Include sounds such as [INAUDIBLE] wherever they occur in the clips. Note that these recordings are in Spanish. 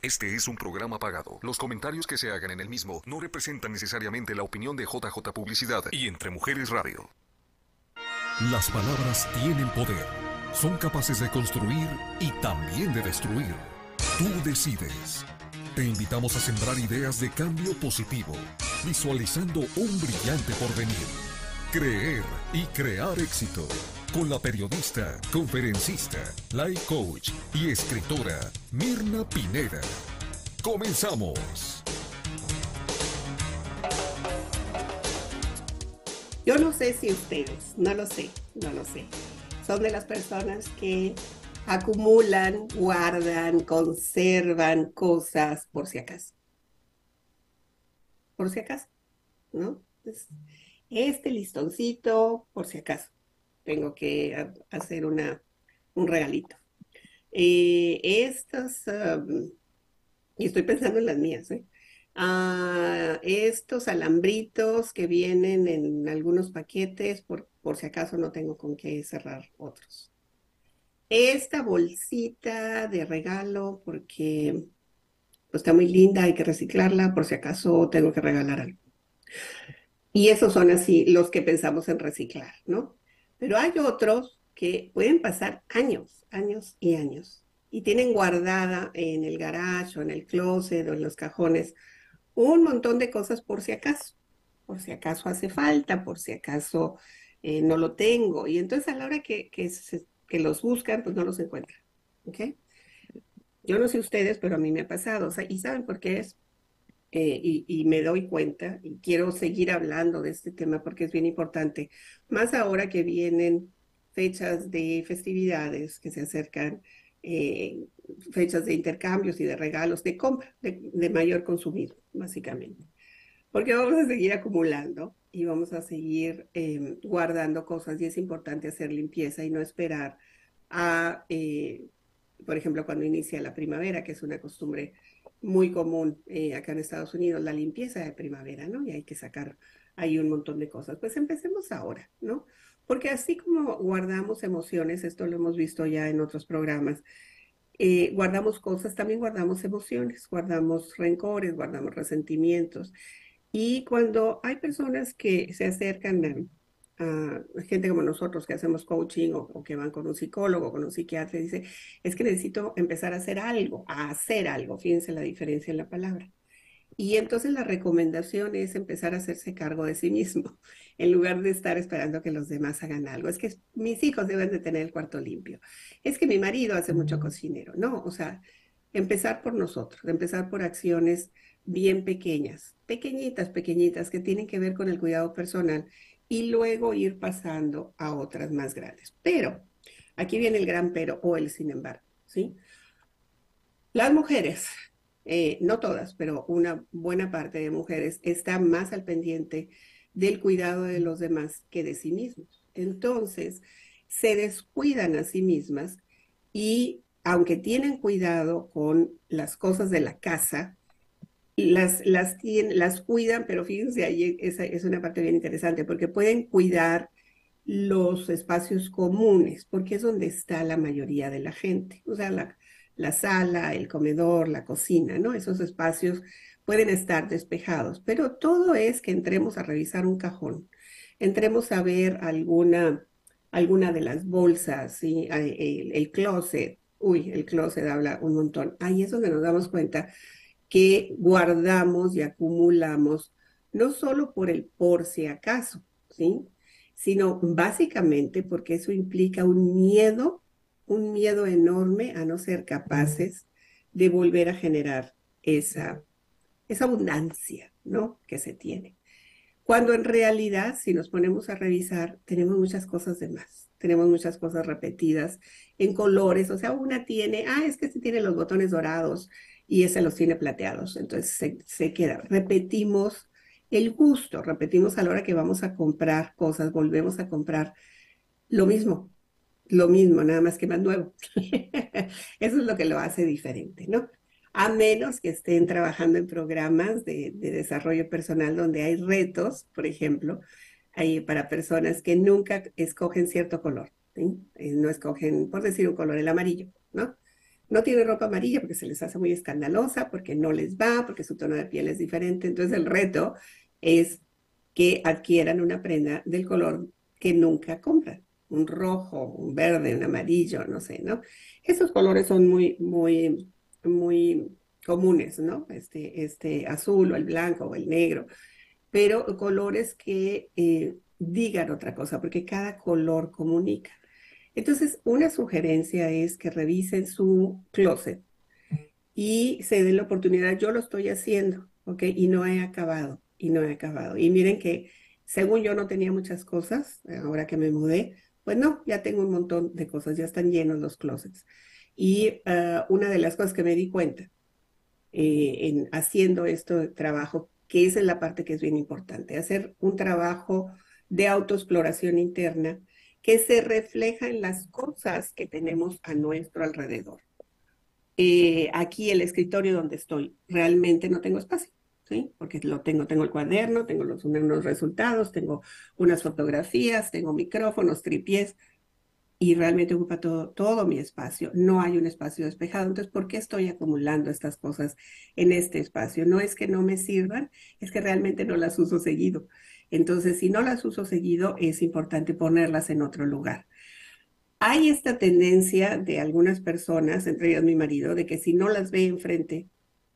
Este es un programa pagado. Los comentarios que se hagan en el mismo no representan necesariamente la opinión de JJ Publicidad y Entre Mujeres Radio. Las palabras tienen poder. Son capaces de construir y también de destruir. Tú decides. Te invitamos a sembrar ideas de cambio positivo, visualizando un brillante porvenir. Creer y crear éxito. Con la periodista, conferencista, life coach y escritora Mirna Pineda. Comenzamos. Yo no sé si ustedes, no lo sé, no lo sé. Son de las personas que acumulan, guardan, conservan cosas por si acaso. Por si acaso, ¿no? este listoncito, por si acaso tengo que hacer una, un regalito. Eh, estas, y estoy pensando en las mías, ¿eh? Ah, estos alambritos que vienen en algunos paquetes, por, por si acaso no tengo con qué cerrar otros. Esta bolsita de regalo, porque pues, está muy linda, hay que reciclarla, por si acaso tengo que regalar algo. Y esos son así los que pensamos en reciclar, ¿no? Pero hay otros que pueden pasar años, años y años, y tienen guardada en el garage o en el closet o en los cajones un montón de cosas por si acaso, por si acaso hace falta, por si acaso eh, no lo tengo. Y entonces a la hora que, que, los buscan, pues no los encuentran. ¿Ok? Yo no sé ustedes, pero a mí me ha pasado. ¿Y saben por qué es? Eh, y, me doy cuenta y quiero seguir hablando de este tema porque es bien importante, más ahora que vienen fechas de festividades que se acercan, eh, fechas de intercambios y de regalos, de compra, de, mayor consumido, básicamente. Porque vamos a seguir acumulando y vamos a seguir em, guardando cosas y es importante hacer limpieza y no esperar a, eh, por ejemplo, cuando inicia la primavera, que es una costumbre muy común eh, acá en Estados Unidos, la limpieza de primavera, ¿no? Y hay que sacar ahí un montón de cosas. Pues empecemos ahora, ¿no? Porque así como guardamos emociones, esto lo hemos visto ya en otros programas, eh, guardamos cosas, también guardamos emociones, guardamos rencores, guardamos resentimientos. Y cuando hay personas que se acercan a gente como nosotros que hacemos coaching o, que van con un psicólogo, con un psiquiatra, dice, es que necesito empezar a hacer algo, a hacer algo, fíjense la diferencia en la palabra. Y entonces la recomendación es empezar a hacerse cargo de sí mismo, [LAUGHS] en lugar de estar esperando que los demás hagan algo. Es que mis hijos deben de tener el cuarto limpio. Es que mi marido hace mucho cocinero. No, o sea, empezar por nosotros, empezar por acciones bien pequeñas, pequeñitas, pequeñitas, que tienen que ver con el cuidado personal y luego ir pasando a otras más grandes. Pero, aquí viene el gran pero o el sin embargo, ¿sí? Las mujeres, eh, no todas, pero una buena parte de mujeres está más al pendiente del cuidado de los demás que de sí mismos. Entonces, se descuidan a sí mismas y aunque tienen cuidado con las cosas de la casa, las, las, las cuidan, pero fíjense, ahí esa es una parte bien interesante, porque pueden cuidar los espacios comunes, porque es donde está la mayoría de la gente, o sea, la, la sala, el comedor, la cocina, ¿no? Esos espacios pueden estar despejados, pero todo es que entremos a revisar un cajón, entremos a ver alguna, alguna de las bolsas, ¿sí? el, el closet, uy, el closet habla un montón, ahí es donde nos damos cuenta que guardamos y acumulamos, no solo por el por si acaso, ¿sí? sino básicamente porque eso implica un miedo, un miedo enorme a no ser capaces de volver a generar esa, esa abundancia ¿no? que se tiene. Cuando en realidad, si nos ponemos a revisar, tenemos muchas cosas de más, tenemos muchas cosas repetidas en colores, o sea, una tiene, ah, es que se tiene los botones dorados, y ese los tiene plateados. Entonces se, queda. Repetimos el gusto, repetimos a la hora que vamos a comprar cosas, volvemos a comprar lo mismo, lo mismo, nada más que más nuevo. [LAUGHS] Eso es lo que lo hace diferente, ¿no? A menos que estén trabajando en programas de, desarrollo personal donde hay retos, por ejemplo, para personas que nunca escogen cierto color. Eh, no escogen, por decir un color, el amarillo, ¿no? No tiene ropa amarilla porque se les hace muy escandalosa, porque no les va, porque su tono de piel es diferente. Entonces el reto es que adquieran una prenda del color que nunca compran. Un rojo, un verde, un amarillo, no sé, ¿no? Esos colores son muy, muy, muy comunes, ¿no? Este, este azul o el blanco o el negro, pero colores que eh, digan otra cosa, porque cada color comunica. Entonces, una sugerencia es que revisen su closet y se den la oportunidad, yo lo estoy haciendo, ¿ok? Y no he acabado, y no he acabado. Y miren que según yo no tenía muchas cosas, ahora que me mudé, pues no, ya tengo un montón de cosas, ya están llenos los closets. Y ah, una de las cosas que me di cuenta eh, en haciendo esto trabajo, que esa es la parte que es bien importante, hacer un trabajo de autoexploración interna que se refleja en las cosas que tenemos a nuestro alrededor. Eh, aquí el escritorio donde estoy, realmente no tengo espacio, ¿sí? Porque lo tengo, tengo el cuaderno, tengo los, unos resultados, tengo unas fotografías, tengo micrófonos, tripiés, y realmente ocupa todo, todo mi espacio. No hay un espacio despejado. Entonces, ¿por qué estoy acumulando estas cosas en este espacio? No es que no me sirvan, es que realmente no las uso seguido. Entonces, si no las uso seguido, es importante ponerlas en otro lugar. Hay esta tendencia de algunas personas, entre ellas mi marido, de que si no las ve enfrente,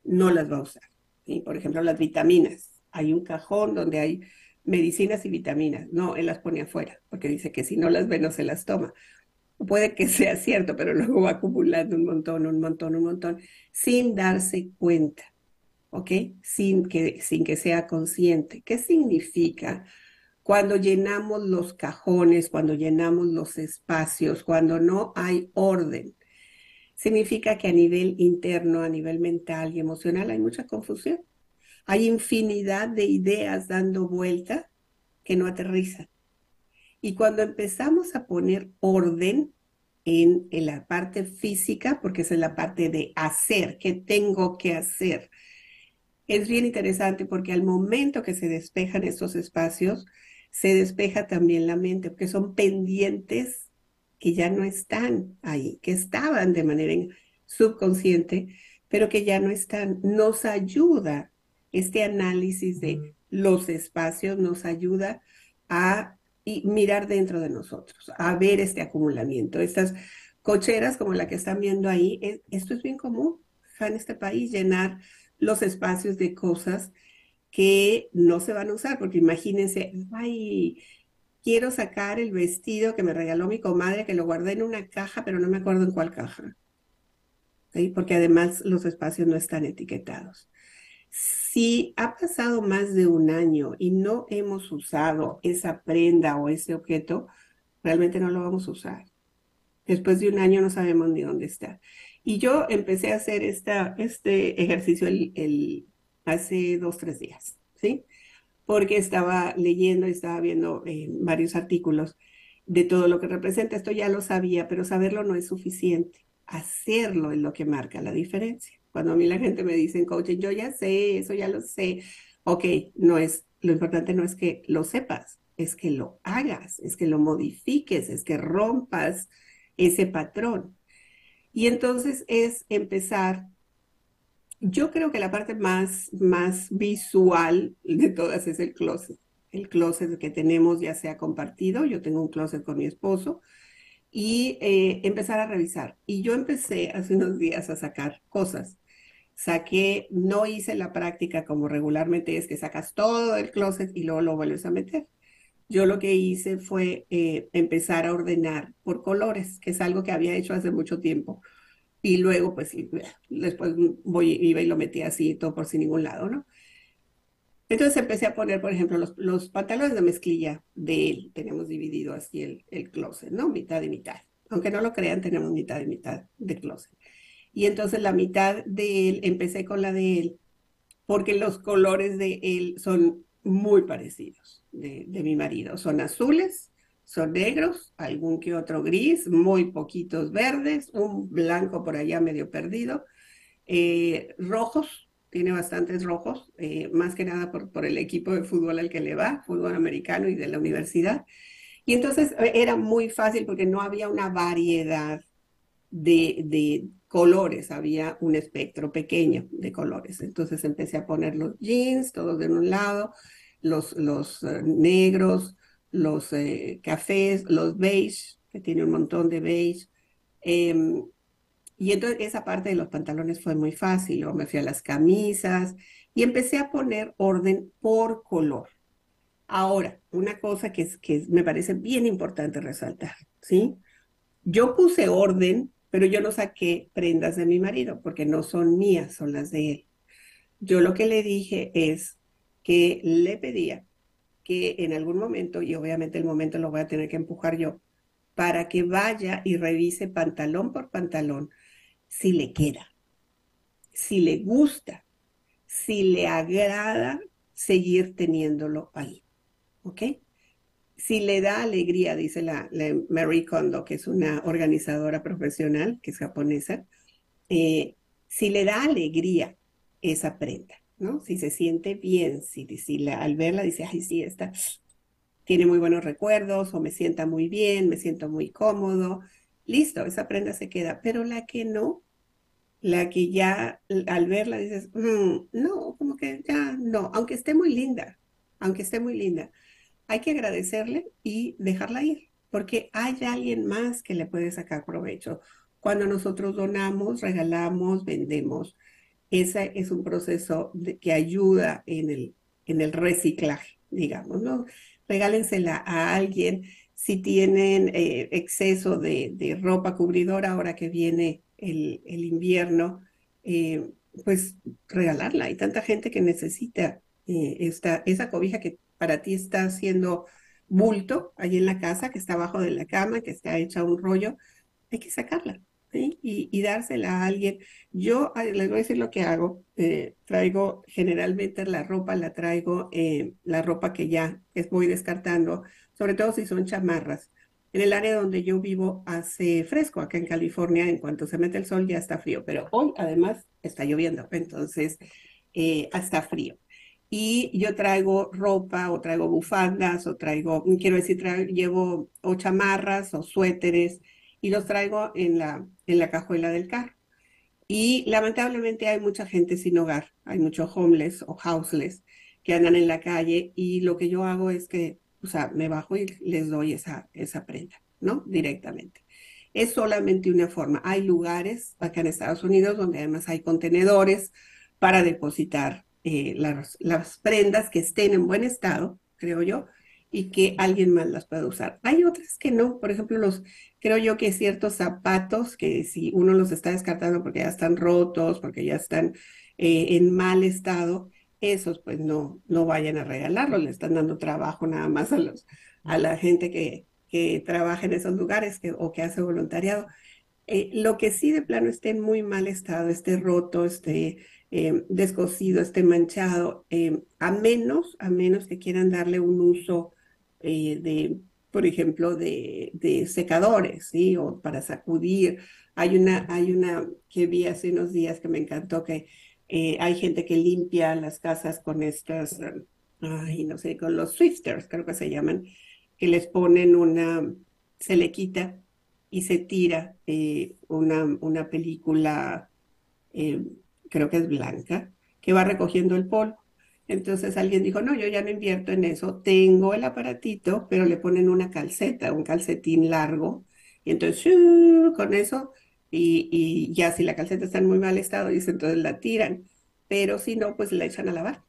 no las va a usar. Por ejemplo, las vitaminas. Hay un cajón donde hay medicinas y vitaminas. No, él las pone afuera, porque dice que si no las ve no se las toma. Puede que sea cierto, pero luego va acumulando un montón, un montón, un montón, sin darse cuenta, ¿ok? Sin que, sin que sea consciente. ¿Qué significa? Cuando llenamos los cajones, cuando llenamos los espacios, cuando no hay orden, significa que a nivel interno, a nivel mental y emocional hay mucha confusión. Hay infinidad de ideas dando vuelta que no aterrizan. Y cuando empezamos a poner orden en, la parte física, porque esa es la parte de hacer, que tengo que hacer, es bien interesante porque al momento que se despejan estos espacios, se despeja también la mente, porque son pendientes que ya no están ahí, que estaban de manera subconsciente, pero que ya no están. Nos ayuda este análisis de los espacios nos ayuda a mirar dentro de nosotros, a ver este acumulamiento. Estas cocheras como la que están viendo ahí, esto es bien común en este país, llenar los espacios de cosas que no se van a usar, porque imagínense, ay, quiero sacar el vestido que me regaló mi comadre, que lo guardé en una caja, pero no me acuerdo en cuál caja. Porque además los espacios no están etiquetados. Si ha pasado más de un año y no hemos usado esa prenda o ese objeto, realmente no lo vamos a usar. Después de un año no sabemos ni dónde está. Y yo empecé a hacer esta, este ejercicio el, hace dos, tres días, ¿sí? Porque estaba leyendo y estaba viendo eh, varios artículos de todo lo que representa. Esto ya lo sabía, pero saberlo no es suficiente. Hacerlo es lo que marca la diferencia. Cuando a mí la gente me dice en coaching, yo ya sé, eso ya lo sé. Ok, no es, lo importante no es que lo sepas, es que lo hagas, es que lo modifiques, es que rompas ese patrón. Y entonces es empezar, yo creo que la parte más, más visual de todas es el closet. El closet que tenemos ya sea compartido, yo tengo un closet con mi esposo, y eh, empezar a revisar. Y yo empecé hace unos días a sacar cosas saqué, no hice la práctica como regularmente es que sacas todo el closet y luego lo vuelves a meter. Yo lo que hice fue eh, empezar a ordenar por colores, que es algo que había hecho hace mucho tiempo. Y luego, pues, después voy, iba y lo metí así, todo por sin ningún lado, ¿no? Entonces empecé a poner, por ejemplo, los, los pantalones de mezclilla de él. Tenemos dividido así el, el closet, ¿no? Mitad y mitad. Aunque no lo crean, tenemos mitad y mitad de closet. Y entonces la mitad de él, empecé con la de él, porque los colores de él son muy parecidos de, mi marido. Son azules, son negros, algún que otro gris, muy poquitos verdes, un blanco por allá medio perdido, eh, rojos, tiene bastantes rojos, eh, más que nada por, por, el equipo de fútbol al que le va, fútbol americano y de la universidad. Y entonces eh, era muy fácil porque no había una variedad de, colores, había un espectro pequeño de colores. Entonces empecé a poner los jeans, todos de un lado, los, los eh, negros, los eh, cafés, los beige, que tiene un montón de beige. Em, y entonces esa parte de los pantalones fue muy fácil. Luego me fui a las camisas y empecé a poner orden por color. Ahora, una cosa que, que me parece bien importante resaltar, ¿sí? Yo puse orden pero yo no saqué prendas de mi marido porque no son mías, son las de él. Yo lo que le dije es que le pedía que en algún momento, y obviamente el momento lo voy a tener que empujar yo, para que vaya y revise pantalón por pantalón si le queda, si le gusta, si le agrada seguir teniéndolo ahí. ¿Ok? Si le da alegría, dice la, Mary Kondo, que es una organizadora profesional, que es japonesa, eh, si le da alegría esa prenda, ¿no? Si se siente bien, si, si al verla dice, ay, sí, esta tiene muy buenos recuerdos o me sienta muy bien, me siento muy cómodo, listo, esa prenda se queda, pero la que no, la que ya al verla dices, mm, no, como que ya no, aunque esté muy linda, aunque esté muy linda hay que agradecerle y dejarla ir, porque hay alguien más que le puede sacar provecho. Cuando nosotros donamos, regalamos, vendemos, ese es un proceso que ayuda en el, en el reciclaje, digamos, ¿no? Regálensela a alguien si tienen eh, exceso de, ropa cubridora ahora que viene el, invierno, eh, pues regalarla. Hay tanta gente que necesita eh, esta, esa cobija que para ti está haciendo bulto allí en la casa, que está abajo de la cama, que está hecha un rollo, hay que sacarla y, dársela a alguien. Yo les voy a decir lo que hago. Eh, traigo generalmente la ropa, la traigo, eh, la ropa que ya voy descartando, sobre todo si son chamarras. En el área donde yo vivo hace fresco, acá en California, en cuanto se mete el sol ya está frío, pero hoy además está lloviendo, entonces eh, está frío y yo traigo ropa o traigo bufandas o traigo, quiero decir, llevo o chamarras o suéteres y los traigo en la, en la cajuela del carro. Y lamentablemente hay mucha gente sin hogar, hay muchos homeless o houseless que andan en la calle y lo que yo hago es que, o sea, me bajo y les doy esa, esa prenda, ¿no? Directamente. Es solamente una forma. Hay lugares acá en Estados Unidos donde además hay contenedores para depositar eh, las, prendas que estén en buen estado, creo yo, y que alguien más las pueda usar. Hay otras que no, por ejemplo, los, creo yo que ciertos zapatos que si uno los está descartando porque ya están rotos, porque ya están eh, en mal estado, esos pues no, no vayan a regalarlos, le están dando trabajo nada más a, los, a la gente que, que trabaja en esos lugares que, o que hace voluntariado. Eh, lo que sí de plano esté en muy mal estado, esté roto, esté eh, esté manchado, eh, a menos, a menos que quieran darle un uso eh, de, por ejemplo, de, secadores, ¿sí? O para sacudir. Hay una, hay una que vi hace unos días que me encantó, que hay gente que limpia las casas con estas, ay, no sé, con los Swifters, creo que se llaman, que les ponen una, se le quita y se tira una, una película creo que es blanca, que va recogiendo el polvo. Entonces alguien dijo, no, yo ya no invierto en eso, tengo el aparatito, pero le ponen una calceta, un calcetín largo, y entonces con eso, y, ya si la calceta está en muy mal estado, dice, entonces la tiran, pero si no, pues la echan a lavar,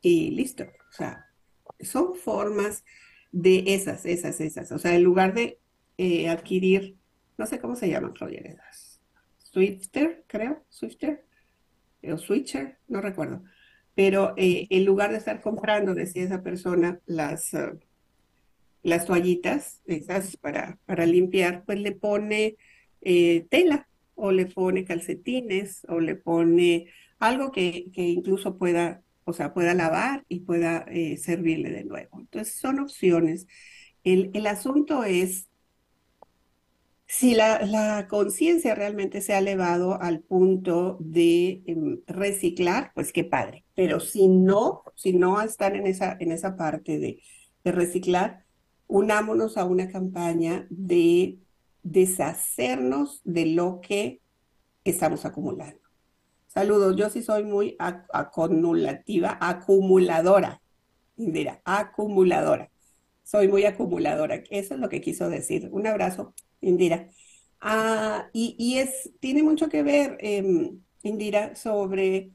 y listo. O sea, son formas de esas, esas, esas. O sea, en lugar de eh, adquirir, no sé cómo se llaman, Claudia, Swifter, creo, Swifter, o switcher, no recuerdo. Pero eh, en lugar de estar comprando, decía esa persona, las, ah, las toallitas esas para, para limpiar, pues le pone eh, tela o le pone calcetines o le pone algo que, que incluso pueda, o sea, pueda lavar y pueda eh, servirle de nuevo. Entonces son opciones. El, el asunto es si la, conciencia realmente se ha elevado al punto de em, reciclar, pues qué padre. Pero si no, si no están en esa, en esa parte de reciclar, unámonos a una campaña de deshacernos de lo que estamos acumulando. Saludos, yo sí soy muy acumulativa, acumuladora. Mira, acumuladora. Soy muy acumuladora. Eso es lo que quiso decir. Un abrazo, Indira. Ah, y, es, tiene mucho que ver, em, Indira, sobre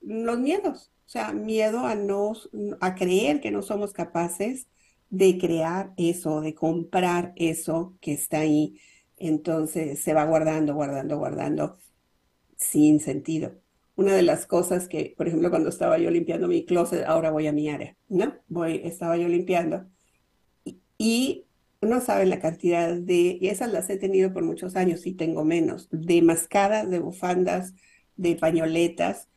los miedos. O sea, miedo a no, a creer que no somos capaces de crear eso, de comprar eso que está ahí. Entonces se va guardando, guardando, guardando sin sentido. Una de las cosas que, por ejemplo, cuando estaba yo limpiando mi closet, ahora voy a mi área, ¿no? Voy, estaba yo limpiando y, no saben la cantidad de, y esas las he tenido por muchos años y tengo menos, de mascadas, de bufandas, de pañoletas,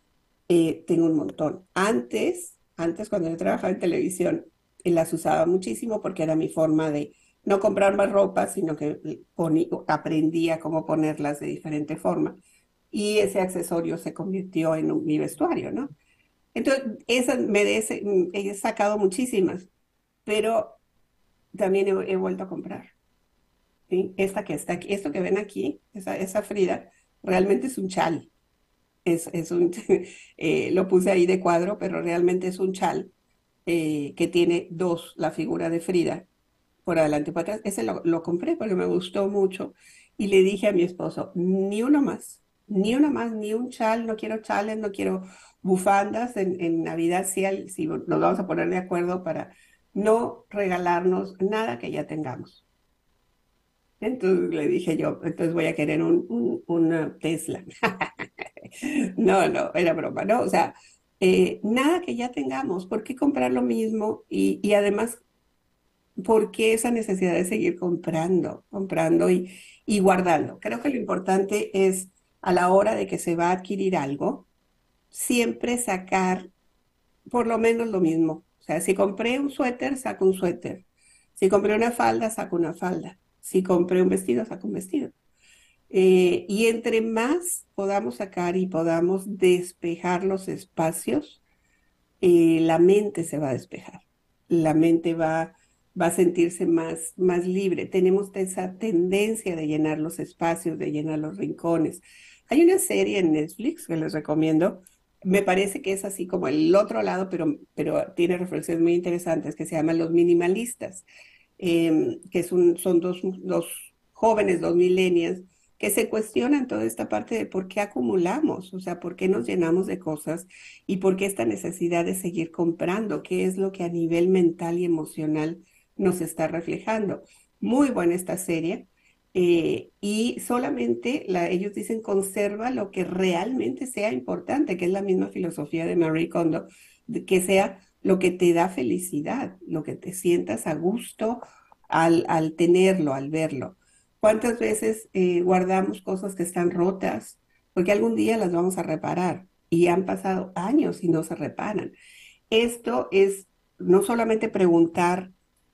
eh, tengo un montón. Antes, antes cuando yo trabajaba en televisión, eh, las usaba muchísimo porque era mi forma de no comprar más ropa, sino que aprendía cómo ponerlas de diferente forma. Y ese accesorio se convirtió en mi vestuario, ¿no? Entonces, esas me he sacado muchísimas, pero también he, vuelto a comprar. Esta que está aquí, esto que ven aquí, esa, esa Frida, realmente es un chal. Es, es un, [LAUGHS] eh, lo puse ahí de cuadro, pero realmente es un chal eh, que tiene dos, la figura de Frida, por adelante y por atrás. Ese lo, lo, compré porque me gustó mucho y le dije a mi esposo, ni uno más, ni uno más, ni un chal, no quiero chales, no quiero bufandas en, en Navidad, si, si nos vamos a poner de acuerdo para no regalarnos nada que ya tengamos. Entonces le dije yo, entonces voy a querer un, una Tesla. [LAUGHS] no, no, era broma, ¿no? O sea, eh, nada que ya tengamos, ¿por qué comprar lo mismo? Y, y, además, ¿por qué esa necesidad de seguir comprando, comprando y, y guardando? Creo que lo importante es a la hora de que se va a adquirir algo, siempre sacar por lo menos lo mismo, o sea, si compré un suéter, saco un suéter. Si compré una falda, saco una falda. Si compré un vestido, saco un vestido. Eh, y entre más podamos sacar y podamos despejar los espacios, eh, la mente se va a despejar. La mente va, va a sentirse más, más libre. Tenemos esa tendencia de llenar los espacios, de llenar los rincones. Hay una serie en Netflix que les recomiendo me parece que es así como el otro lado, pero, pero tiene reflexiones muy interesantes que se llaman los minimalistas, em, que son, dos, dos jóvenes, dos milenias, que se cuestionan toda esta parte de por qué acumulamos, o sea, por qué nos llenamos de cosas y por qué esta necesidad de seguir comprando, qué es lo que a nivel mental y emocional nos está reflejando. Muy buena esta serie. Eh, y solamente ellos dicen conserva lo que realmente sea importante, que es la misma filosofía de Marie Kondo, que sea lo que te da felicidad, lo que te sientas a gusto al, al tenerlo, al verlo. ¿Cuántas veces eh, guardamos cosas que están rotas? Porque algún día las vamos a reparar y han pasado años y no se reparan. Esto es no solamente preguntar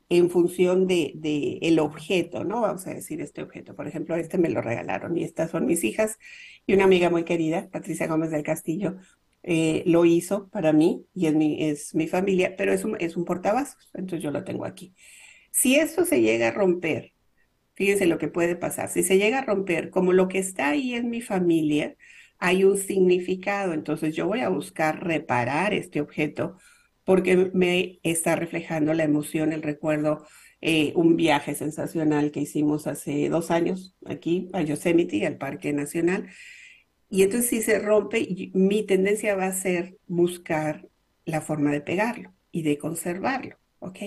en función de, el objeto, ¿no? Vamos a decir este objeto. Por ejemplo, este me lo regalaron y estas son mis hijas y una amiga muy querida, Patricia Gómez del Castillo, eh, lo hizo para mí y es mi, es mi familia, pero es un, es un portavasos, entonces yo lo tengo aquí. Si esto se llega a romper, fíjense lo que puede pasar, si se llega a romper, como lo que está ahí en mi familia, hay un significado, entonces yo voy a buscar reparar este objeto porque me está reflejando la emoción, el recuerdo, eh, un viaje sensacional que hicimos hace dos años aquí a Yosemite, al Parque Nacional. Y entonces si se rompe, mi tendencia va a ser buscar la forma de pegarlo y de conservarlo, ¿ok?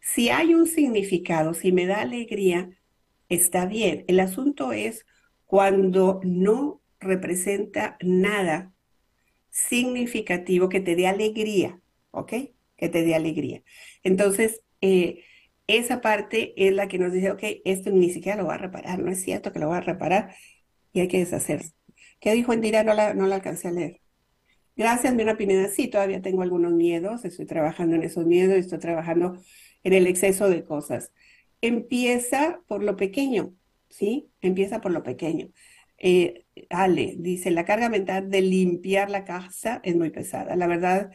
Si hay un significado, si me da alegría, está bien. El asunto es cuando no representa nada significativo que te dé alegría ¿ok? Que te dé alegría. Entonces, eh, esa parte es la que nos dice, ok, esto ni siquiera lo va a reparar, no es cierto que lo va a reparar y hay que deshacerse. ¿Qué dijo Indira? No la, no la alcancé a leer. Gracias, Mira Pineda. Sí, todavía tengo algunos miedos, estoy trabajando en esos miedos, estoy trabajando en el exceso de cosas. Empieza por lo pequeño, ¿sí? Empieza por lo pequeño. Eh, Ale dice, la carga mental de limpiar la casa es muy pesada. La verdad,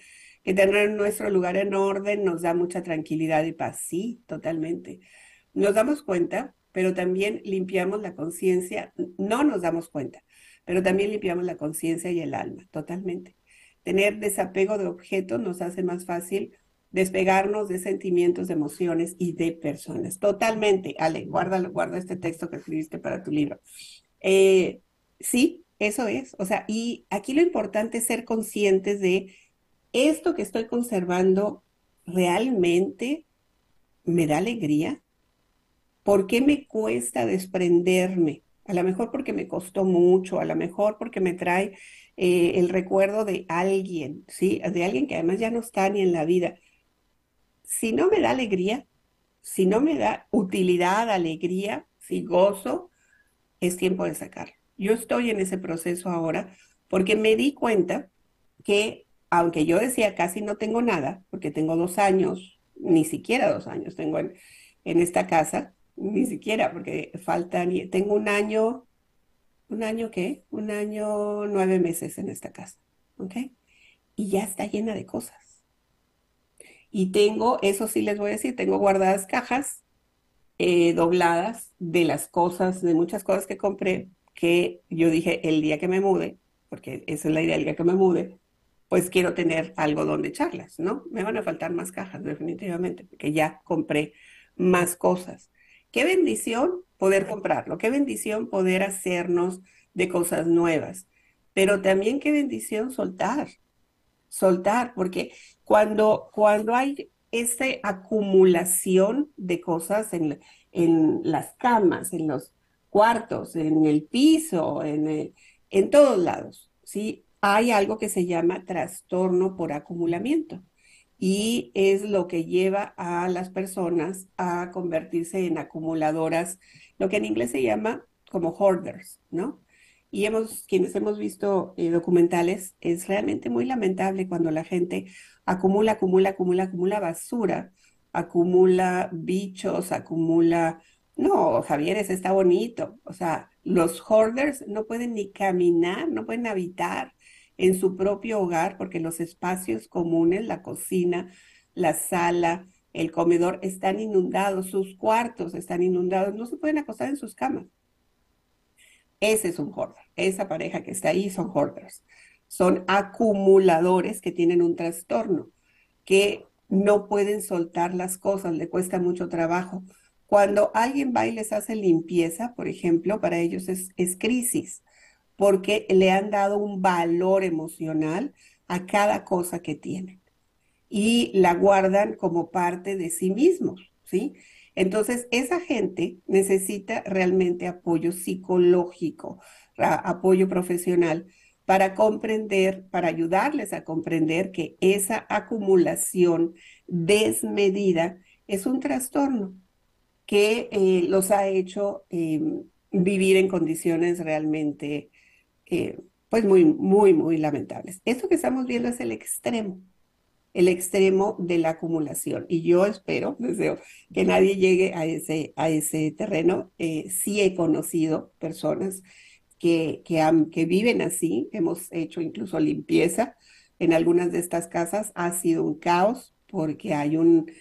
que tener nuestro lugar en orden nos da mucha tranquilidad y paz. Sí, totalmente. Nos damos cuenta, pero también limpiamos la conciencia, no nos damos cuenta, pero también limpiamos la conciencia y el alma, totalmente. Tener desapego de objetos nos hace más fácil despegarnos de sentimientos, de emociones y de personas. Totalmente. Ale, guarda, guarda este texto que escribiste para tu libro. Eh, sí, eso es. O sea, y aquí lo importante es ser conscientes de esto que estoy conservando realmente me da alegría. ¿Por qué me cuesta desprenderme? A lo mejor porque me costó mucho, a lo mejor porque me trae eh, el recuerdo de alguien, ¿sí? De alguien que además ya no está ni en la vida. Si no me da alegría, si no me da utilidad, alegría, si gozo, es tiempo de sacarlo. Yo estoy en ese proceso ahora porque me di cuenta que, aunque yo decía casi no tengo nada, porque tengo dos años, ni siquiera dos años tengo en, en esta casa, ni siquiera, porque faltan, tengo un año, ¿un año qué? Un año, nueve meses en esta casa, ¿ok? Y ya está llena de cosas. Y tengo, eso sí les voy a decir, tengo guardadas cajas eh, dobladas de las cosas, de muchas cosas que compré, que yo dije el día que me mude, porque esa es la idea, el día que me mude, pues quiero tener algo donde echarlas, ¿no? Me van a faltar más cajas, definitivamente, porque ya compré más cosas. Qué bendición poder comprarlo, qué bendición poder hacernos de cosas nuevas, pero también qué bendición soltar, soltar, porque cuando, cuando hay esta acumulación de cosas en, en las camas, en los cuartos, en el piso, en, en todos lados, ¿sí? Hay algo que se llama trastorno por acumulamiento y es lo que lleva a las personas a convertirse en acumuladoras, lo que en inglés se llama como hoarders, ¿no? Y hemos, quienes hemos visto eh, documentales, es realmente muy lamentable cuando la gente acumula, acumula, acumula, acumula basura, acumula bichos, acumula... No, Javier, ese está bonito. O sea, los hoarders no pueden ni caminar, no pueden habitar en su propio hogar porque los espacios comunes, la cocina, la sala, el comedor están inundados, sus cuartos están inundados, no se pueden acostar en sus camas. Ese es un hoarder. Esa pareja que está ahí son hoarders. Son acumuladores que tienen un trastorno, que no pueden soltar las cosas, le cuesta mucho trabajo. Cuando alguien va y les hace limpieza, por ejemplo, para ellos es, es crisis porque le han dado un valor emocional a cada cosa que tienen y la guardan como parte de sí mismos, ¿sí? Entonces, esa gente necesita realmente apoyo psicológico, apoyo profesional para comprender, para ayudarles a comprender que esa acumulación desmedida es un trastorno que eh, los ha hecho em, vivir en condiciones realmente eh, pues muy, muy, muy lamentables. Esto que estamos viendo es el extremo, el extremo de la acumulación. Y yo espero, [LAUGHS] deseo que nadie llegue a ese, a ese terreno. Eh, sí he conocido personas que, que, viven así, hemos hecho incluso limpieza en algunas de estas casas, ha sido un caos porque hay un,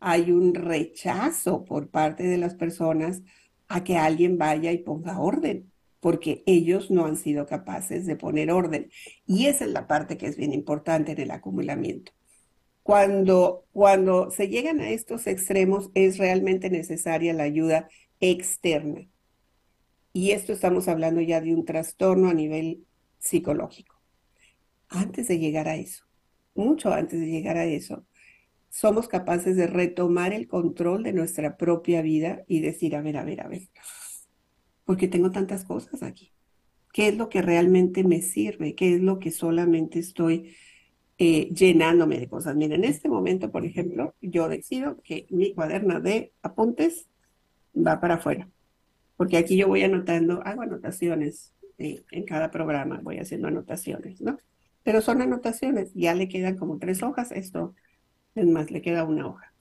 hay un rechazo por parte de las personas a que alguien vaya y ponga orden porque ellos no han sido capaces de poner orden. Y esa es la parte que es bien importante en el acumulamiento. Cuando, cuando se llegan a estos extremos es realmente necesaria la ayuda externa. Y esto estamos hablando ya de un trastorno a nivel psicológico. Antes de llegar a eso, mucho antes de llegar a eso, somos capaces de retomar el control de nuestra propia vida y decir, a ver, a ver, a ver, porque tengo tantas cosas aquí. ¿Qué es lo que realmente me sirve? ¿Qué es lo que solamente estoy eh, llenándome de cosas? Miren, en este momento, por ejemplo, yo decido que mi cuaderno de apuntes va para afuera, porque aquí yo voy anotando, hago anotaciones eh, en cada programa, voy haciendo anotaciones, ¿no? Pero son anotaciones, ya le quedan como tres hojas, esto, es más, le queda una hoja.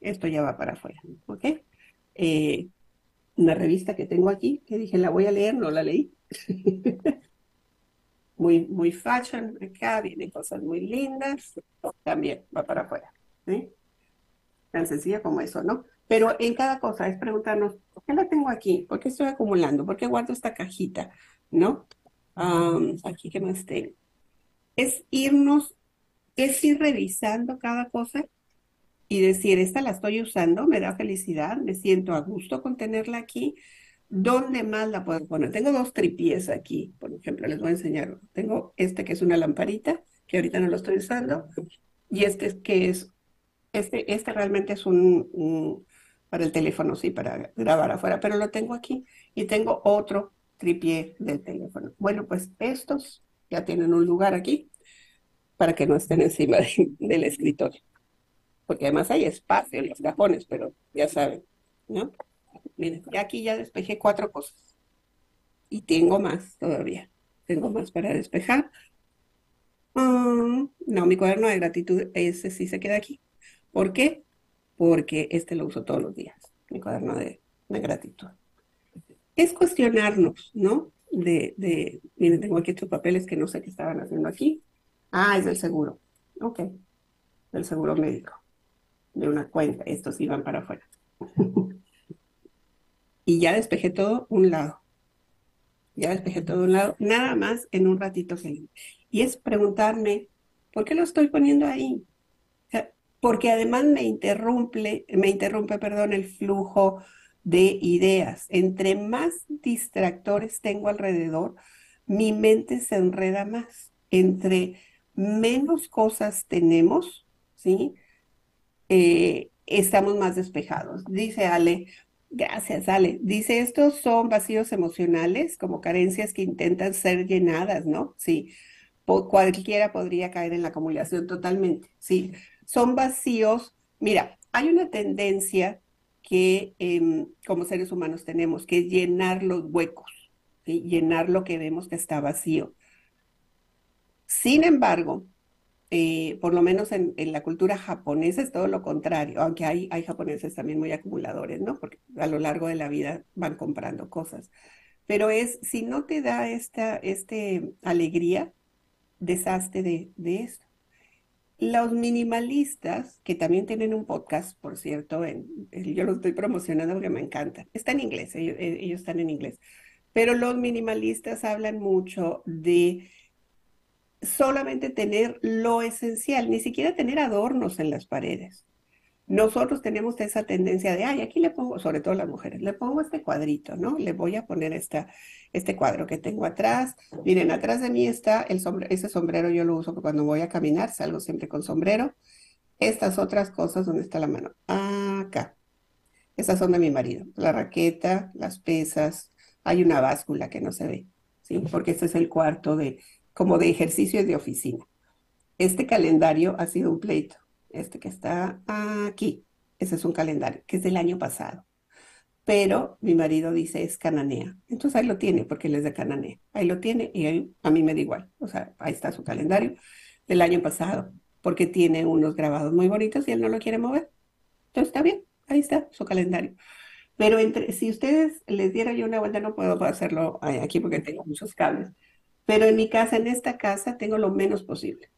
Esto ya va para afuera, ¿ok? Eh, una revista que tengo aquí, que dije, la voy a leer, no la leí. [LAUGHS] muy, muy fashion acá, vienen cosas muy lindas, también va para afuera. Tan sencilla como eso, ¿no? Pero en cada cosa es preguntarnos, ¿por qué la tengo aquí? ¿Por qué estoy acumulando? ¿Por qué guardo esta cajita? ¿No? aquí que más tengo, es irnos, es ir revisando cada cosa y decir, esta la estoy usando, me da felicidad, me siento a gusto con tenerla aquí. ¿Dónde más la puedo poner? Tengo dos tripies aquí, por ejemplo, les voy a enseñar. Tengo este que es una lamparita, que ahorita no lo estoy usando, y este que es, este, este realmente es un, para el teléfono, sí, para grabar afuera, pero lo tengo aquí y tengo otro tripié del teléfono. Bueno, pues estos ya tienen un lugar aquí para que no estén encima [LAUGHS] del escritorio, porque además hay espacio en los cajones, pero ya saben, ¿no? Miren, ya aquí ya despejé cuatro cosas. Y tengo más todavía. Tengo más para despejar. Mm, no, mi cuaderno de gratitud, ese sí se queda aquí. ¿Por qué? Porque este lo uso todos los días, mi cuaderno de, gratitud. Es cuestionarnos, ¿no? De, de, miren, tengo aquí estos papeles que no sé qué estaban haciendo aquí. Ah, es del seguro. Ok, del seguro médico, de una cuenta. Estos iban para afuera. y ya despejé todo un lado. Ya despejé todo un lado, nada más en un ratito feliz. Y es preguntarme, ¿por qué lo estoy poniendo ahí? porque además me interrumpe, me interrumpe, perdón, el flujo de ideas. Entre más distractores tengo alrededor, mi mente se enreda más. Entre menos cosas tenemos, ¿sí? Eh, estamos más despejados. Dice Ale, Gracias, Ale. Dice, estos son vacíos emocionales, como carencias que intentan ser llenadas, ¿no? Sí, cualquiera podría caer en la acumulación totalmente, sí. Son vacíos. Mira, hay una tendencia que em, como seres humanos tenemos, que es llenar los huecos, llenar lo que vemos que está vacío. Sin embargo, eh, por lo menos en, la cultura japonesa es todo lo contrario, aunque hay, hay japoneses también muy acumuladores, ¿no? Porque a lo largo de la vida van comprando cosas. Pero es, si no te da esta este alegría, deshazte de, de esto. Los minimalistas, que también tienen un podcast, por cierto, yo lo estoy promocionando porque me encanta. Está en inglés, ellos, ellos están en inglés. Pero los minimalistas hablan mucho de solamente tener lo esencial, ni siquiera tener adornos en las paredes. Nosotros tenemos esa tendencia de, ay, aquí le pongo, sobre todo las mujeres, le pongo este cuadrito, ¿no? Le voy a poner esta, este cuadro que tengo atrás. Miren, atrás de mí está el sombrero, ese sombrero yo lo uso cuando voy a caminar, salgo siempre con sombrero. Estas otras cosas, ¿dónde está la mano? Acá. Esas son de mi marido. La raqueta, las pesas, hay una báscula que no se ve, ¿sí? Porque este es el cuarto de, como de ejercicio de oficina. Este calendario ha sido un pleito. Este que está aquí, ese es un calendario que es del año pasado. Pero mi marido dice es cananea. Entonces ahí lo tiene porque él es de cananea. Ahí lo tiene y a mí me da igual. O sea, ahí está su calendario del año pasado porque tiene unos grabados muy bonitos y él no lo quiere mover. Entonces está bien, ahí está su calendario. Pero entre, si ustedes les diera yo una vuelta, no puedo hacerlo aquí porque tengo muchos cables pero en mi casa, en esta casa, tengo lo menos posible.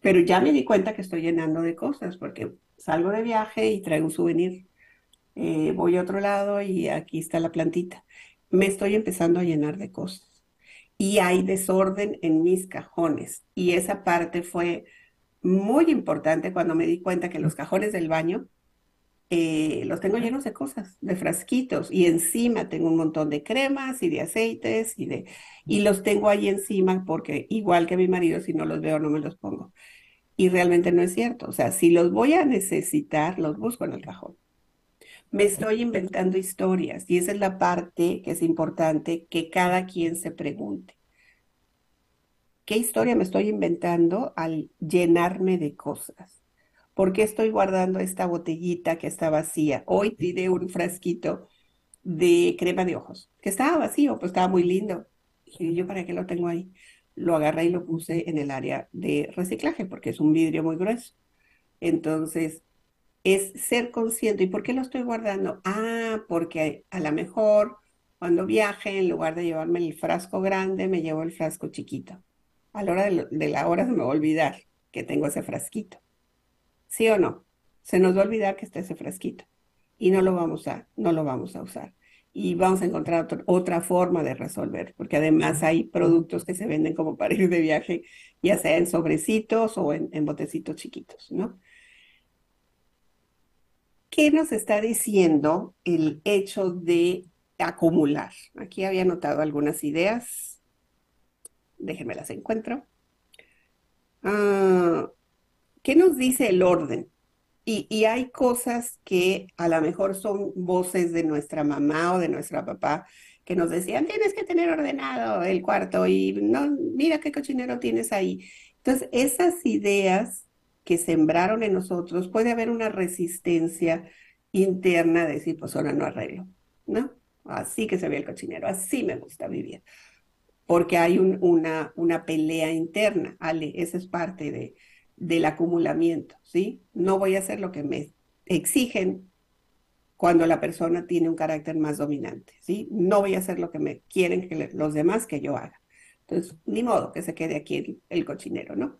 Pero ya me di cuenta que estoy llenando de cosas, porque salgo de viaje y traigo un souvenir. Eh, voy a otro lado y aquí está la plantita. Me estoy empezando a llenar de cosas. Y hay desorden en mis cajones. Y esa parte fue muy importante cuando me di cuenta que los cajones del baño eh, los tengo llenos de cosas, de frasquitos, y encima tengo un montón de cremas y de aceites y de, y los tengo ahí encima porque igual que mi marido, si no los veo no me los pongo. Y realmente no es cierto. O sea, si los voy a necesitar, los busco en el cajón. Me estoy inventando historias y esa es la parte que es importante que cada quien se pregunte. ¿Qué historia me estoy inventando al llenarme de cosas? ¿Por qué estoy guardando esta botellita que está vacía? Hoy tiré un frasquito de crema de ojos, que estaba vacío, pues estaba muy lindo. Y yo, ¿para qué lo tengo ahí? Lo agarré y lo puse en el área de reciclaje, porque es un vidrio muy grueso. Entonces, es ser consciente. ¿Y por qué lo estoy guardando? Ah, porque a lo mejor cuando viaje, en lugar de llevarme el frasco grande, me llevo el frasco chiquito. A la hora de, de la hora se me va a olvidar que tengo ese frasquito. ¿Sí o no? Se nos va a olvidar que está ese frasquito y no lo vamos a, no lo vamos a usar. y vamos a encontrar otra forma de resolver, porque además hay productos que se venden como para ir de viaje, ya sea en sobrecitos o en, botecitos chiquitos, ¿no? ¿Qué nos está diciendo el hecho de acumular? Aquí había anotado algunas ideas. Déjenme las encuentro. Ah, ¿Qué nos dice el orden? Y, hay cosas que a lo mejor son voces de nuestra mamá o de nuestra papá que nos decían, tienes que tener ordenado el cuarto y no, mira qué cochinero tienes ahí. Entonces, esas ideas que sembraron en nosotros, puede haber una resistencia interna de decir, pues ahora no arreglo, ¿no? Así que se ve el cochinero, así me gusta vivir. Porque hay una, una pelea interna, Ale, esa es parte de, del acumulamiento, ¿sí? No voy a hacer lo que me exigen cuando la persona tiene un carácter más dominante, ¿sí? No voy a hacer lo que me quieren que los demás que yo haga. Entonces, ni modo que se quede aquí el, cochinero, ¿no?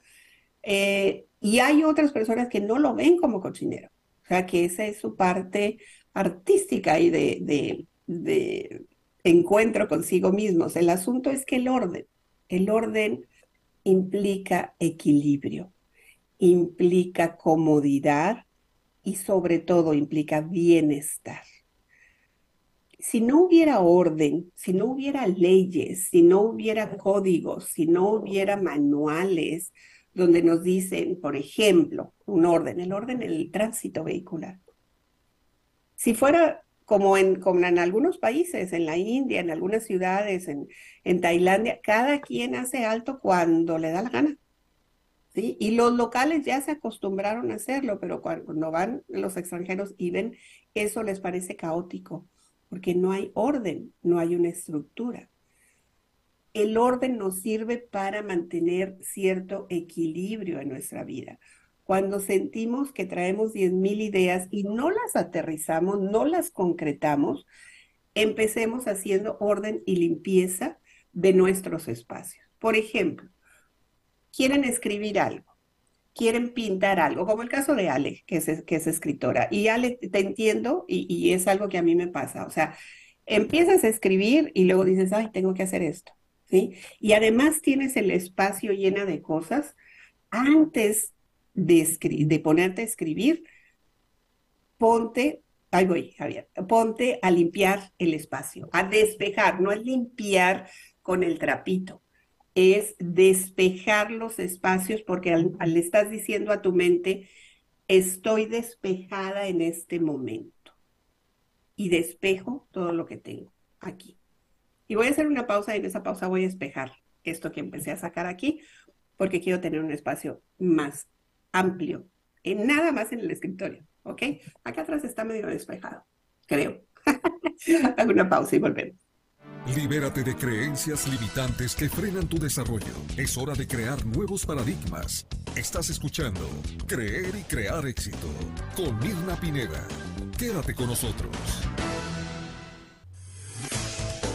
Eh, y hay otras personas que no lo ven como cochinero, o sea, que esa es su parte artística y de, de, de encuentro consigo mismos. El asunto es que el orden, el orden implica equilibrio implica comodidad y sobre todo implica bienestar. Si no hubiera orden, si no hubiera leyes, si no hubiera códigos, si no hubiera manuales donde nos dicen, por ejemplo, un orden, el orden en el tránsito vehicular. Si fuera como en, como en algunos países, en la India, en algunas ciudades, en, en Tailandia, cada quien hace alto cuando le da la gana. Y los locales ya se acostumbraron a hacerlo, pero cuando van los extranjeros y ven, eso les parece caótico, porque no hay orden, no hay una estructura. El orden nos sirve para mantener cierto equilibrio en nuestra vida. Cuando sentimos que traemos 10.000 ideas y no las aterrizamos, no las concretamos, empecemos haciendo orden y limpieza de nuestros espacios. Por ejemplo, quieren escribir algo, quieren pintar algo, como el caso de Ale, que es, escritora. Y Ale, te entiendo y, es algo que a mí me pasa. O sea, empiezas a escribir y luego dices, ay, tengo que hacer esto. ¿Sí? Y además tienes el espacio lleno de cosas. Antes de, de ponerte a escribir, ponte, ahí voy, Javier, ponte a limpiar el espacio, a despejar, no es limpiar con el trapito, es despejar los espacios porque le estás diciendo a tu mente, estoy despejada en este momento. Y despejo todo lo que tengo aquí. Y voy a hacer una pausa y en esa pausa voy a despejar esto que empecé a sacar aquí porque quiero tener un espacio más amplio, en nada más en el escritorio, ¿ok? Acá atrás está medio despejado, creo. [LAUGHS] Hago una pausa y volvemos. Libérate de creencias limitantes que frenan tu desarrollo. Es hora de crear nuevos paradigmas. Estás escuchando Creer y Crear Éxito con Mirna Pineda. Quédate con nosotros.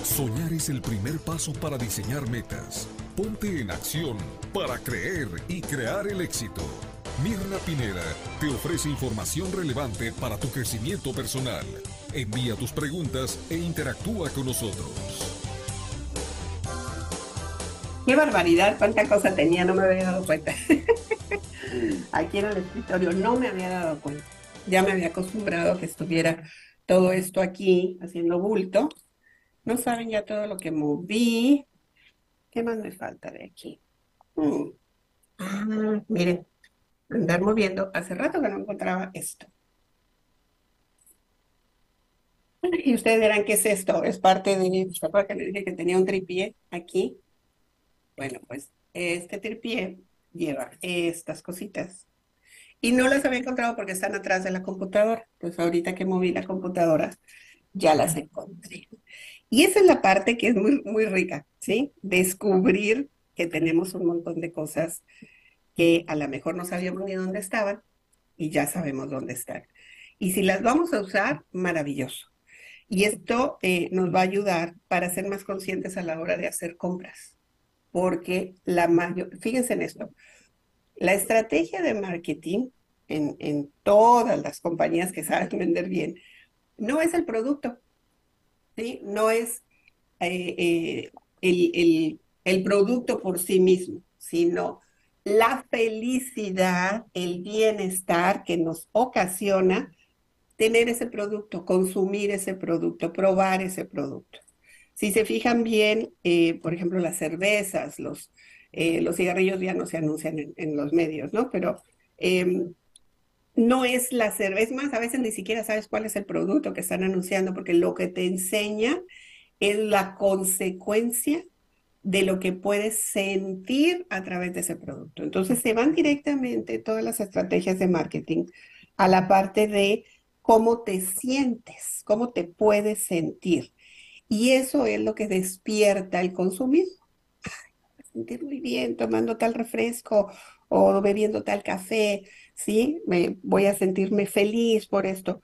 Soñar es el primer paso para diseñar metas. Ponte en acción para creer y crear el éxito. Mirna Pineda te ofrece información relevante para tu crecimiento personal. Envía tus preguntas e interactúa con nosotros. Qué barbaridad, cuánta cosa tenía, no me había dado cuenta. [LAUGHS] Aquí en el escritorio no me había dado cuenta. Ya me había acostumbrado que estuviera todo esto aquí haciendo bulto. No saben ya todo lo que moví. ¿Qué más me falta de aquí? Mm. Ah, miren, andar moviendo. Hace rato que no encontraba esto. Y ustedes dirán, ¿qué es esto? Es parte de, ¿se que les dije que tenía un tripié aquí? Bueno, pues este tripié lleva estas cositas. Y no las había encontrado porque están atrás de la computadora. Pues ahorita que moví la computadora, ya las encontré. Y esa es la parte que es muy, muy rica, ¿sí? Descubrir que tenemos un montón de cosas que a lo mejor no sabíamos ni dónde estaban y ya sabemos dónde están. Y si las vamos a usar, maravilloso. Y esto eh, nos va a ayudar para ser más conscientes a la hora de hacer compras. Porque la mayor, fíjense en esto, la estrategia de marketing en, en todas las compañías que saben [LAUGHS] vender bien no es el producto. No es eh, eh, el, producto por sí mismo, sino la felicidad, el bienestar que nos ocasiona tener ese producto, consumir ese producto, probar ese producto. Si se fijan bien, eh, por ejemplo, las cervezas, los, los cigarrillos ya no se anuncian en, en los medios, ¿no? Pero em, no es la cerveza, más, a veces ni siquiera sabes cuál es el producto que están anunciando, porque lo que te enseña es la consecuencia de lo que puedes sentir a través de ese producto. Entonces se van directamente todas las estrategias de marketing a la parte de cómo te sientes, cómo te puedes sentir. Y eso es lo que despierta el consumismo. Ay, sentir muy bien tomando tal refresco o bebiendo tal café, ¿sí? Me, voy a sentirme feliz por esto.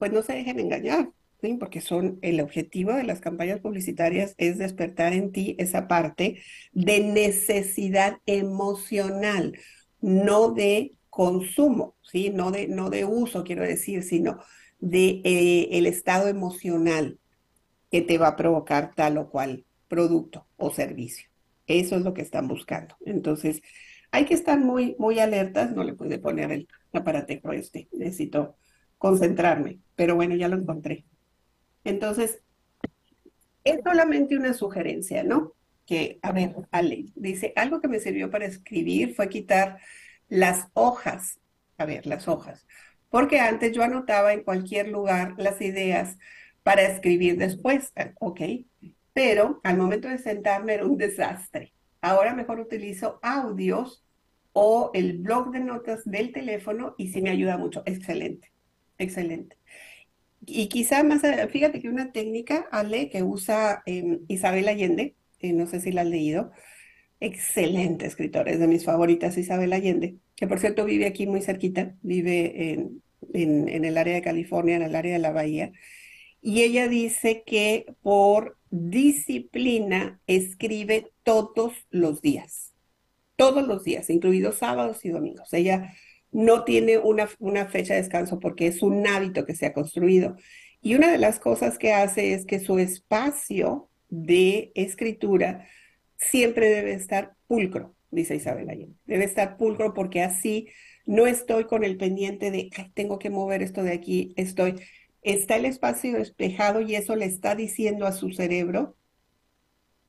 Pues no se dejen engañar, ¿sí? Porque son, el objetivo de las campañas publicitarias es despertar en ti esa parte de necesidad emocional, no de consumo, ¿sí? No de, no de uso, quiero decir, sino de eh, el estado emocional que te va a provocar tal o cual producto o servicio. Eso es lo que están buscando. Entonces, hay que estar muy, muy alertas, no le pude poner el aparatejo este, necesito concentrarme, pero bueno, ya lo encontré. Entonces, es solamente una sugerencia, ¿no? Que, a ver, Ale, dice, algo que me sirvió para escribir fue quitar las hojas, a ver, las hojas, porque antes yo anotaba en cualquier lugar las ideas para escribir después, ok, pero al momento de sentarme era un desastre. Ahora mejor utilizo audios o el blog de notas del teléfono y sí me ayuda mucho. Excelente, excelente. Y quizá más, fíjate que una técnica, Ale, que usa em, Isabel Allende, eh, no sé si la has leído, excelente escritora, es de mis favoritas, Isabel Allende, que por cierto vive aquí muy cerquita, vive en, en el área de California, en el área de la Bahía, y ella dice que por disciplina escribe todos los días todos los días, incluidos sábados y domingos. Ella no tiene una, una fecha de descanso porque es un hábito que se ha construido. Y una de las cosas que hace es que su espacio de escritura siempre debe estar pulcro, dice Isabel Allende. Debe estar pulcro porque así no estoy con el pendiente de, tengo que mover esto de aquí, estoy, está el espacio despejado y eso le está diciendo a su cerebro,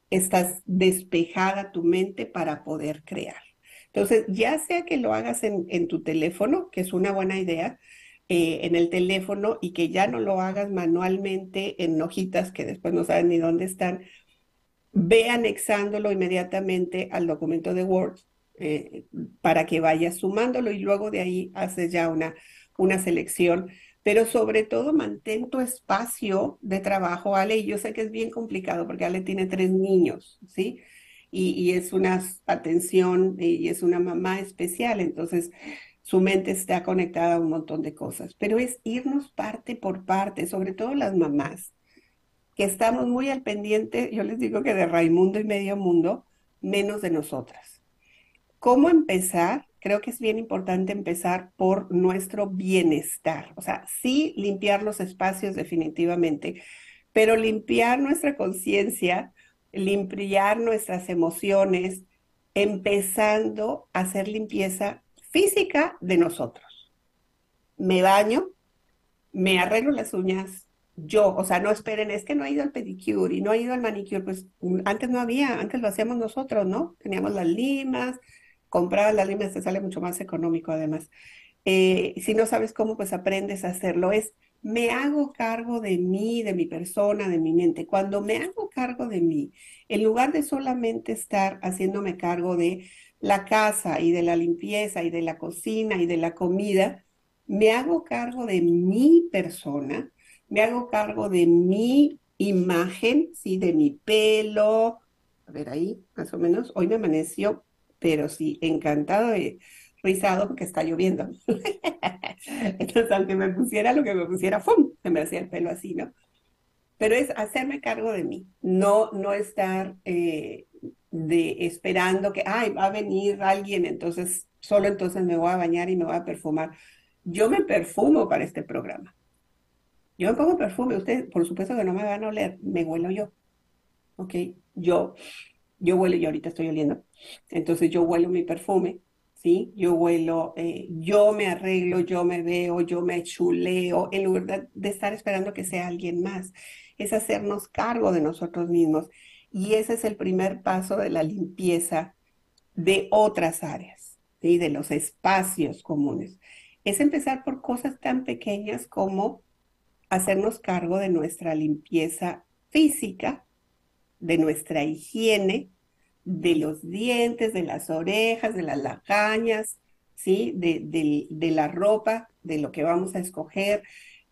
estás despejada tu mente para poder crear. Entonces, ya sea que lo hagas en, tu teléfono, que es una buena idea, eh, en el teléfono y que ya no lo hagas manualmente en hojitas que después no saben ni dónde están, ve anexándolo inmediatamente al documento de Word eh, para que vayas sumándolo y luego de ahí haces ya una, una selección. Pero sobre todo mantén tu espacio de trabajo, Ale, y yo sé que es bien complicado porque Ale tiene tres niños, ¿sí? Y, es una atención y es una mamá especial, entonces su mente está conectada a un montón de cosas, pero es irnos parte por parte, sobre todo las mamás, que estamos muy al pendiente, yo les digo que de Raimundo y medio mundo, menos de nosotras. ¿Cómo empezar? creo que es bien importante empezar por nuestro bienestar. O sea, sí limpiar los espacios definitivamente, pero limpiar nuestra conciencia, limpiar nuestras emociones, empezando a hacer limpieza física de nosotros. Me baño, me arreglo las uñas, yo, o sea, no esperen, es que no ha ido al pedicure y no ha ido al manicure, pues antes no había, antes lo hacíamos nosotros, ¿no? Teníamos las limas, comprar la lima te sale mucho más económico además. Eh, si no sabes cómo, pues aprendes a hacerlo. Es, me hago cargo de mí, de mi persona, de mi mente. Cuando me hago cargo de mí, en lugar de solamente estar haciéndome cargo de la casa y de la limpieza y de la cocina y de la comida, me hago cargo de mi persona, me hago cargo de mi imagen, ¿sí? de mi pelo. A ver ahí, más o menos. Hoy me amaneció pero sí, encantado y rizado porque está lloviendo. [LAUGHS] Entonces, aunque me pusiera lo que me pusiera, ¡fum! Se me hacía el pelo así, ¿no? Pero es hacerme cargo de mí, no, no estar eh, de, esperando que, ay, va a venir alguien, entonces solo entonces me voy a bañar y me voy a perfumar. Yo me perfumo para este programa. Yo me pongo perfume, ustedes por supuesto que no me van a oler, me huelo yo, ¿ok? Yo, yo huelo, yo ahorita estoy oliendo, entonces yo huelo mi perfume, ¿sí? Yo huelo, eh, yo me arreglo, yo me veo, yo me chuleo, en lugar de estar esperando que sea alguien más, es hacernos cargo de nosotros mismos. Y ese es el primer paso de la limpieza de otras áreas, ¿sí? De los espacios comunes. Es empezar por cosas tan pequeñas como hacernos cargo de nuestra limpieza física, de nuestra higiene, de los dientes, de las orejas, de las lagañas, ¿sí? De la ropa, de lo que vamos a escoger.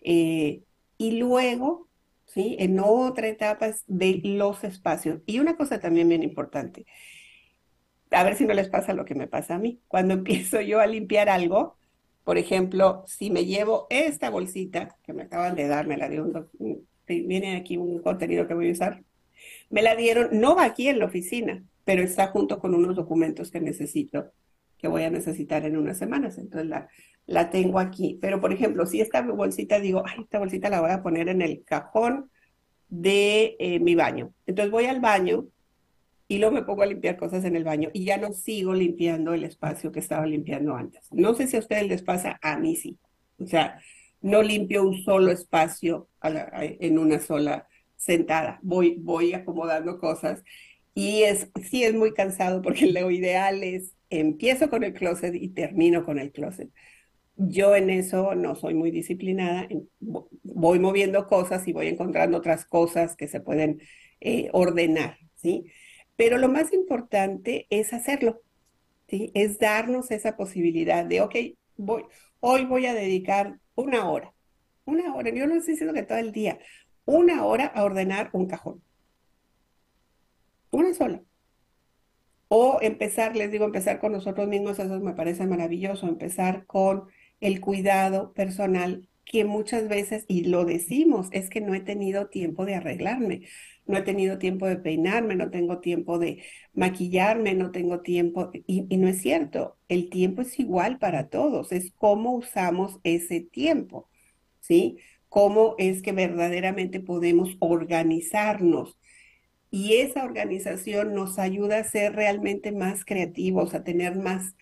eh, y luego, ¿sí? En otra etapa es de los espacios. Y una cosa también bien importante, a ver si no les pasa lo que me pasa a mí. Cuando [LAUGHS] empiezo yo a limpiar algo, por ejemplo, si me llevo esta bolsita que me acaban de dar, me la doc- un- viene aquí un contenido que voy a usar, me la dieron, no va aquí en la oficina, pero está junto con unos documentos que necesito, que voy a necesitar en unas semanas. Entonces la, la tengo aquí. Pero, por ejemplo, si esta bolsita digo, ay, esta bolsita la voy a poner en el cajón de eh, mi baño. Entonces voy al baño y luego me pongo a limpiar cosas en el baño y ya no sigo limpiando el espacio que estaba limpiando antes. No sé si a ustedes les pasa, a mí sí. O sea, no limpio un solo espacio a la- a- en una sola sentada. Voy, voy acomodando cosas y es, sí es muy cansado porque [LAUGHS] lo ideal es empiezo con el closet y termino con el closet. Yo en eso no soy muy disciplinada, voy moviendo cosas y voy encontrando otras cosas que se pueden eh, ordenar, ¿sí? Pero lo más importante es hacerlo, ¿sí? Es darnos esa posibilidad de, ok, hoy voy a dedicar una hora, una hora, yo no estoy diciendo que todo el día, una hora a ordenar un cajón, una sola. O empezar, les digo, empezar con nosotros mismos, eso me parece maravilloso, empezar con el cuidado personal que muchas veces, y lo decimos, es que no he tenido tiempo de arreglarme, no he tenido tiempo de peinarme, no tengo tiempo de maquillarme, no tengo tiempo, y, no es cierto, el tiempo es igual para todos, es cómo usamos ese tiempo, ¿sí? Cómo es que verdaderamente podemos organizarnos. Y esa organización nos ayuda a ser realmente más creativos, a tener más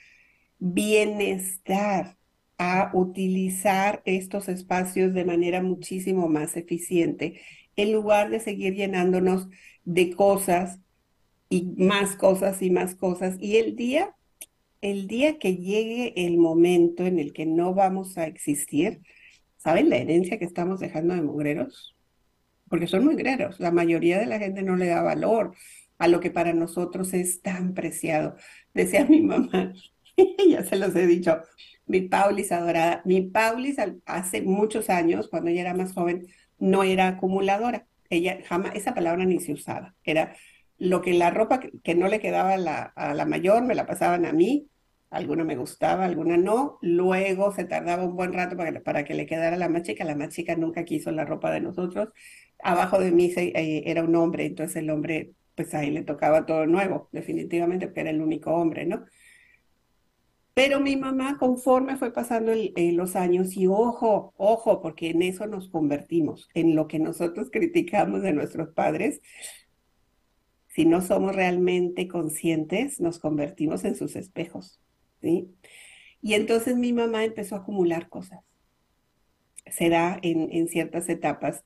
bienestar, a utilizar estos espacios de manera muchísimo más eficiente, en lugar de seguir llenándonos de cosas y más cosas y más cosas. Y el día, el día que llegue el momento en el que no vamos a existir, ¿saben la herencia que estamos dejando de mugreros? porque son muy greros. La mayoría de la gente no le da valor a lo que para nosotros es tan preciado. Decía mi mamá, [LAUGHS] ya se los he dicho, mi Paulis adorada, mi Paulis hace muchos años, cuando ella era más joven, no era acumuladora. Ella jamás, esa palabra ni se usaba. Era lo que la ropa que, no le quedaba a la, a la mayor, me la pasaban a mí. Alguna me gustaba, alguna no. Luego se tardaba un buen rato para para que le quedara la más chica. La más chica nunca quiso la ropa de nosotros abajo de mí se- eh, era un hombre, entonces el hombre, pues ahí le tocaba todo nuevo, definitivamente, porque era el único hombre, ¿no? Pero mi mamá, conforme fue pasando eh, los años, y ojo, ojo, porque en eso nos convertimos, en lo que nosotros criticamos de nuestros padres, si no somos realmente conscientes, nos convertimos en sus espejos, ¿sí? Y entonces mi mamá empezó a acumular cosas. Se da en ciertas etapas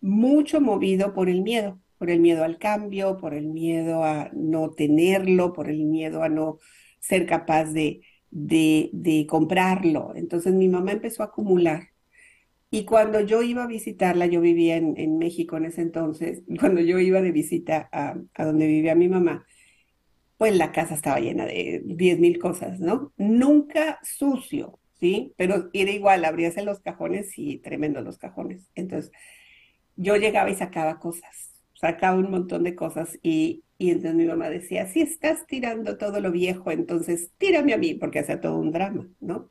mucho movido por el miedo, por el miedo al cambio, por el miedo a no tenerlo, por el miedo a no ser capaz de, de, de comprarlo. Entonces mi mamá empezó a acumular. Y cuando yo iba a visitarla, yo vivía en, en México en ese entonces, [LAUGHS] cuando yo iba de visita a, a donde vivía mi mamá, pues la casa estaba llena de diez mil cosas, ¿no? Nunca sucio, ¿sí? Pero era igual, abrías en los cajones y tremendo los cajones. Entonces, yo llegaba y sacaba cosas, sacaba un montón de cosas y, y entonces mi mamá decía, si estás tirando todo lo viejo, entonces tírame a mí, porque hacía todo un drama, ¿no?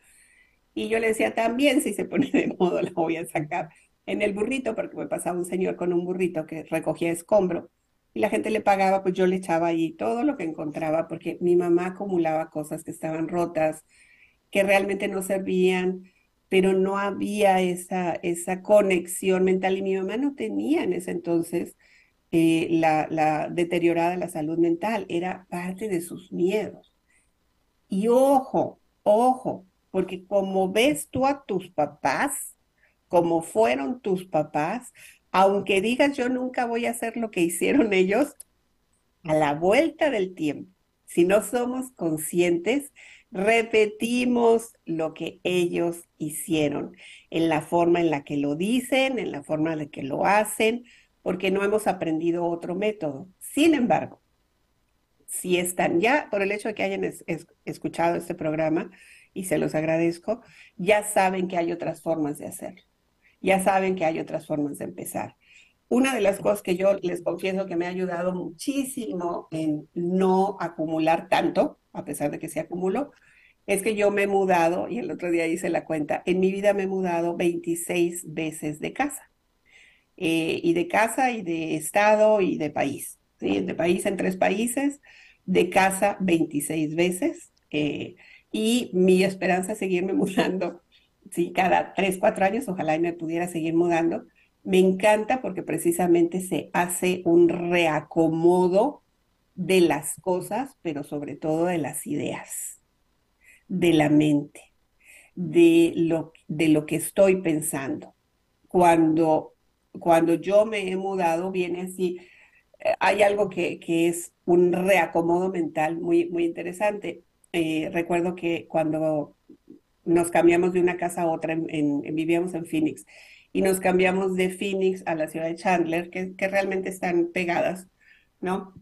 Y yo le decía, también si se pone de modo la voy a sacar en el burrito, porque me pasaba un señor con un burrito que recogía escombro y la gente le pagaba, pues yo le echaba ahí todo lo que encontraba, porque mi mamá acumulaba cosas que estaban rotas, que realmente no servían pero no había esa, esa conexión mental y mi mamá no tenía en ese entonces eh, la, la deteriorada la salud mental, era parte de sus miedos. Y ojo, ojo, porque como ves tú a tus papás, como fueron tus papás, aunque digas yo nunca voy a hacer lo que hicieron ellos, a la vuelta del tiempo, si no somos conscientes, repetimos lo que ellos hicieron, en la forma en la que lo dicen, en la forma en la que lo hacen, porque no hemos aprendido otro método. Sin embargo, si están ya, por el hecho de que hayan escuchado este programa, y se los agradezco, ya saben que hay otras formas de hacerlo, ya saben que hay otras formas de empezar. Una de las cosas que yo les confieso que me ha ayudado muchísimo en no acumular tanto, a pesar de que se acumuló, es que yo me he mudado, y el otro día hice la cuenta, en mi vida me he mudado 26 veces de casa. Eh, y de casa y de estado y de país. De país en tres países, de casa 26 veces. Eh, y mi esperanza es seguirme [LAUGHS] mudando, ¿sí? Cada tres, cuatro años, ojalá y me pudiera seguir mudando. Me encanta porque precisamente se hace un reacomodo de las cosas, pero sobre todo de las ideas, de la mente, de lo, de lo que estoy pensando. Cuando, cuando yo me he mudado, viene así, eh, hay algo que, que es un reacomodo mental muy, muy interesante. Eh, recuerdo que cuando nos cambiamos de una casa a otra, vivíamos en Phoenix, y nos cambiamos de Phoenix a la ciudad de Chandler, que, que realmente están pegadas, ¿no?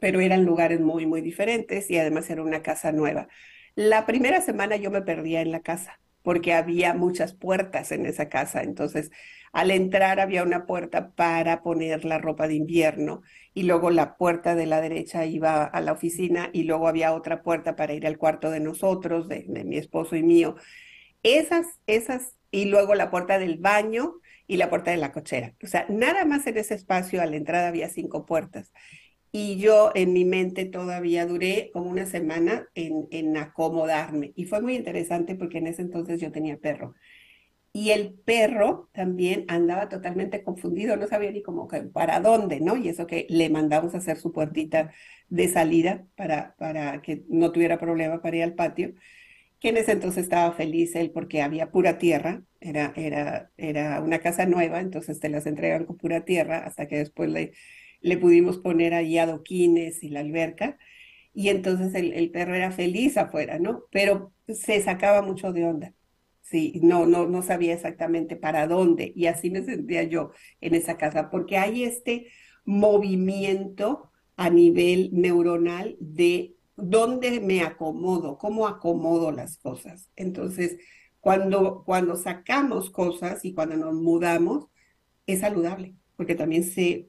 pero eran lugares muy, muy diferentes y además era una casa nueva. La primera semana yo me perdía en la casa porque había muchas puertas en esa casa. Entonces, al entrar había una puerta para poner la ropa de invierno y luego la puerta de la derecha iba a la oficina y luego había otra puerta para ir al cuarto de nosotros, de, mi esposo y mío. Esas, esas, y luego la puerta del baño y la puerta de la cochera. O sea, nada más en ese espacio a la entrada había cinco puertas y yo en mi mente todavía duré como una semana en, en, acomodarme. Y fue muy interesante porque en ese entonces yo tenía perro. Y el perro también andaba totalmente confundido, no sabía ni cómo para dónde, ¿no? Y eso que le mandamos a hacer su puertita de salida para, para que no tuviera problema para ir al patio, que en ese entonces estaba feliz él porque había pura tierra, era, era, era una casa nueva, entonces te las entregan con pura tierra hasta que después le le pudimos poner ahí adoquines y la alberca, y entonces el, perro era feliz afuera, ¿no? Pero se sacaba mucho de onda. Sí, no, no, no sabía exactamente para dónde, y así me sentía yo en esa casa, porque hay este movimiento a nivel neuronal de dónde me acomodo, cómo acomodo las cosas. Entonces, cuando, cuando sacamos cosas y cuando nos mudamos, es saludable, porque también se,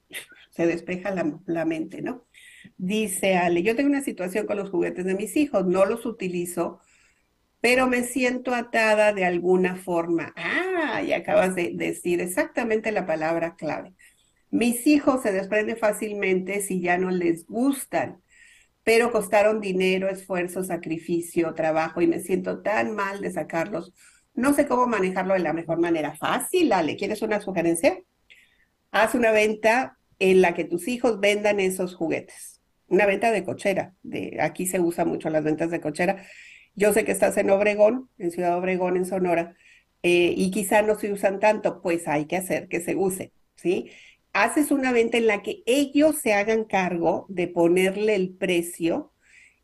se despeja la, mente, ¿no? Dice Ale, yo tengo una situación con los juguetes de mis hijos, no los utilizo, pero me siento atada de alguna forma. Ah, y acabas de decir exactamente la palabra clave. Mis hijos se desprenden fácilmente si ya no les gustan, pero costaron dinero, esfuerzo, sacrificio, trabajo y me siento tan mal de sacarlos. No sé cómo manejarlo de la mejor manera. Fácil, Ale, ¿quieres una sugerencia? Haz una venta en la que tus hijos vendan esos juguetes. Una venta de cochera. De, aquí se usa mucho las ventas de cochera. Yo sé que estás en Obregón, en Ciudad Obregón, en Sonora, eh, y quizá no se usan tanto, pues hay que hacer que se use, ¿sí? Haces una venta en la que ellos se hagan cargo de ponerle el precio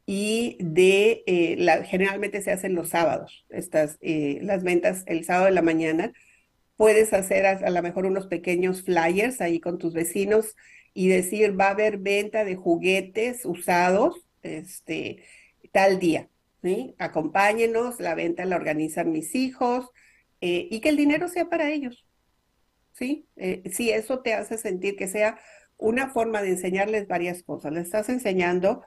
y de, eh, generalmente se hacen los sábados, estas, eh, las ventas el sábado de la mañana, puedes hacer a, lo mejor unos pequeños flyers ahí con tus vecinos y decir, va a haber venta de juguetes usados este, tal día. ¿Sí? Acompáñenos, la venta la organizan mis hijos eh, y que el dinero sea para ellos. ¿sí? Eh, si eso te hace sentir que sea una forma de enseñarles varias cosas. Les estás enseñando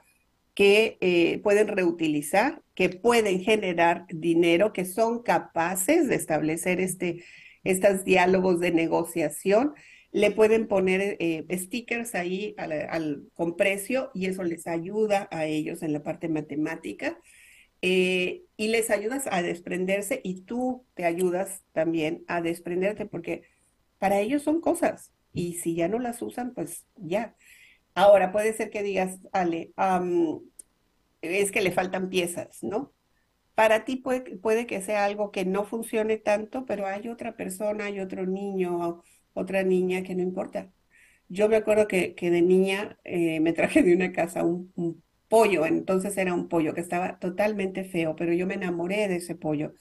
que eh, pueden reutilizar, que pueden generar dinero, que son capaces de establecer este estos diálogos de negociación, le pueden poner stickers ahí al, con precio y eso les ayuda a ellos en la parte matemática. Eh, y les ayudas a desprenderse y tú te ayudas también a desprenderte porque para ellos son cosas y si ya no las usan, pues ya. Ahora puede ser que digas, Ale, es que le faltan piezas, ¿no? Para ti puede, puede que sea algo que no funcione tanto, pero hay otra persona, hay otro niño, otra niña que no importa. Yo me acuerdo que, que de niña eh, me traje de una casa un pollo, entonces era un pollo que estaba totalmente feo, pero yo me enamoré de ese pollo.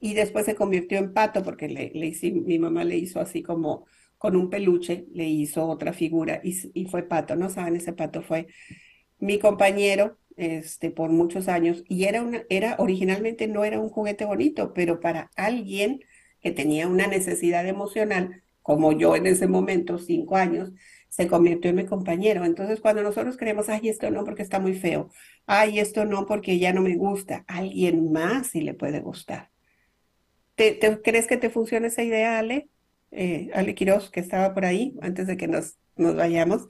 Y después se convirtió en pato porque le, le hice, mi mamá le hizo así como con un peluche, le hizo otra figura y, y fue pato, ¿no saben? Ese pato fue mi compañero este, por muchos años y era, una, era originalmente no era un juguete bonito, pero para alguien que tenía una necesidad emocional, como yo en ese momento, cinco años, se convirtió en mi compañero. Entonces, cuando nosotros creemos, ay, esto no porque está muy feo, ay, esto no porque ya no me gusta, alguien más sí le puede gustar. ¿Te, crees que te funciona esa idea, Ale? Eh, Ale Quiroz, que estaba por ahí, antes de que nos, nos vayamos.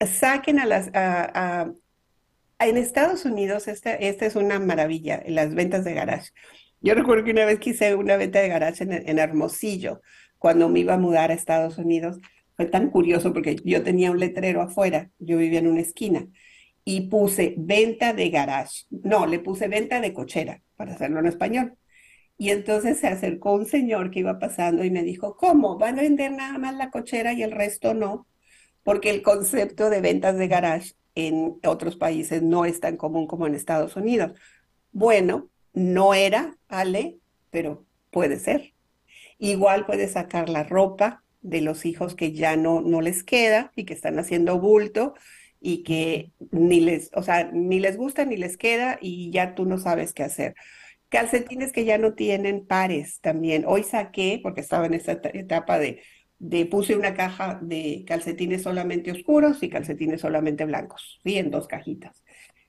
Saquen a las... En Estados Unidos, esta, esta es una maravilla, las ventas de garage. Yo recuerdo que una vez quise una venta de garage en, en Hermosillo, cuando me iba a mudar a Estados Unidos fue tan curioso porque yo tenía un letrero afuera, yo vivía en una esquina, y puse venta de garage. No, le puse venta de cochera, para hacerlo en español. Y entonces se acercó un señor que iba pasando y me dijo, ¿cómo? ¿Van a vender nada más la cochera y el resto no? Porque el concepto de ventas de garage en otros países no es tan común como en Estados Unidos. Bueno, no era, Ale, pero puede ser. Igual puede sacar la ropa, de los hijos que ya no, no les queda y que están haciendo bulto y que ni les, o sea, ni les gusta ni les queda y ya tú no sabes qué hacer. Calcetines que ya no tienen pares también. Hoy saqué, porque estaba en esta etapa de, de puse una caja de calcetines solamente oscuros y calcetines solamente blancos, ¿sí? En dos cajitas.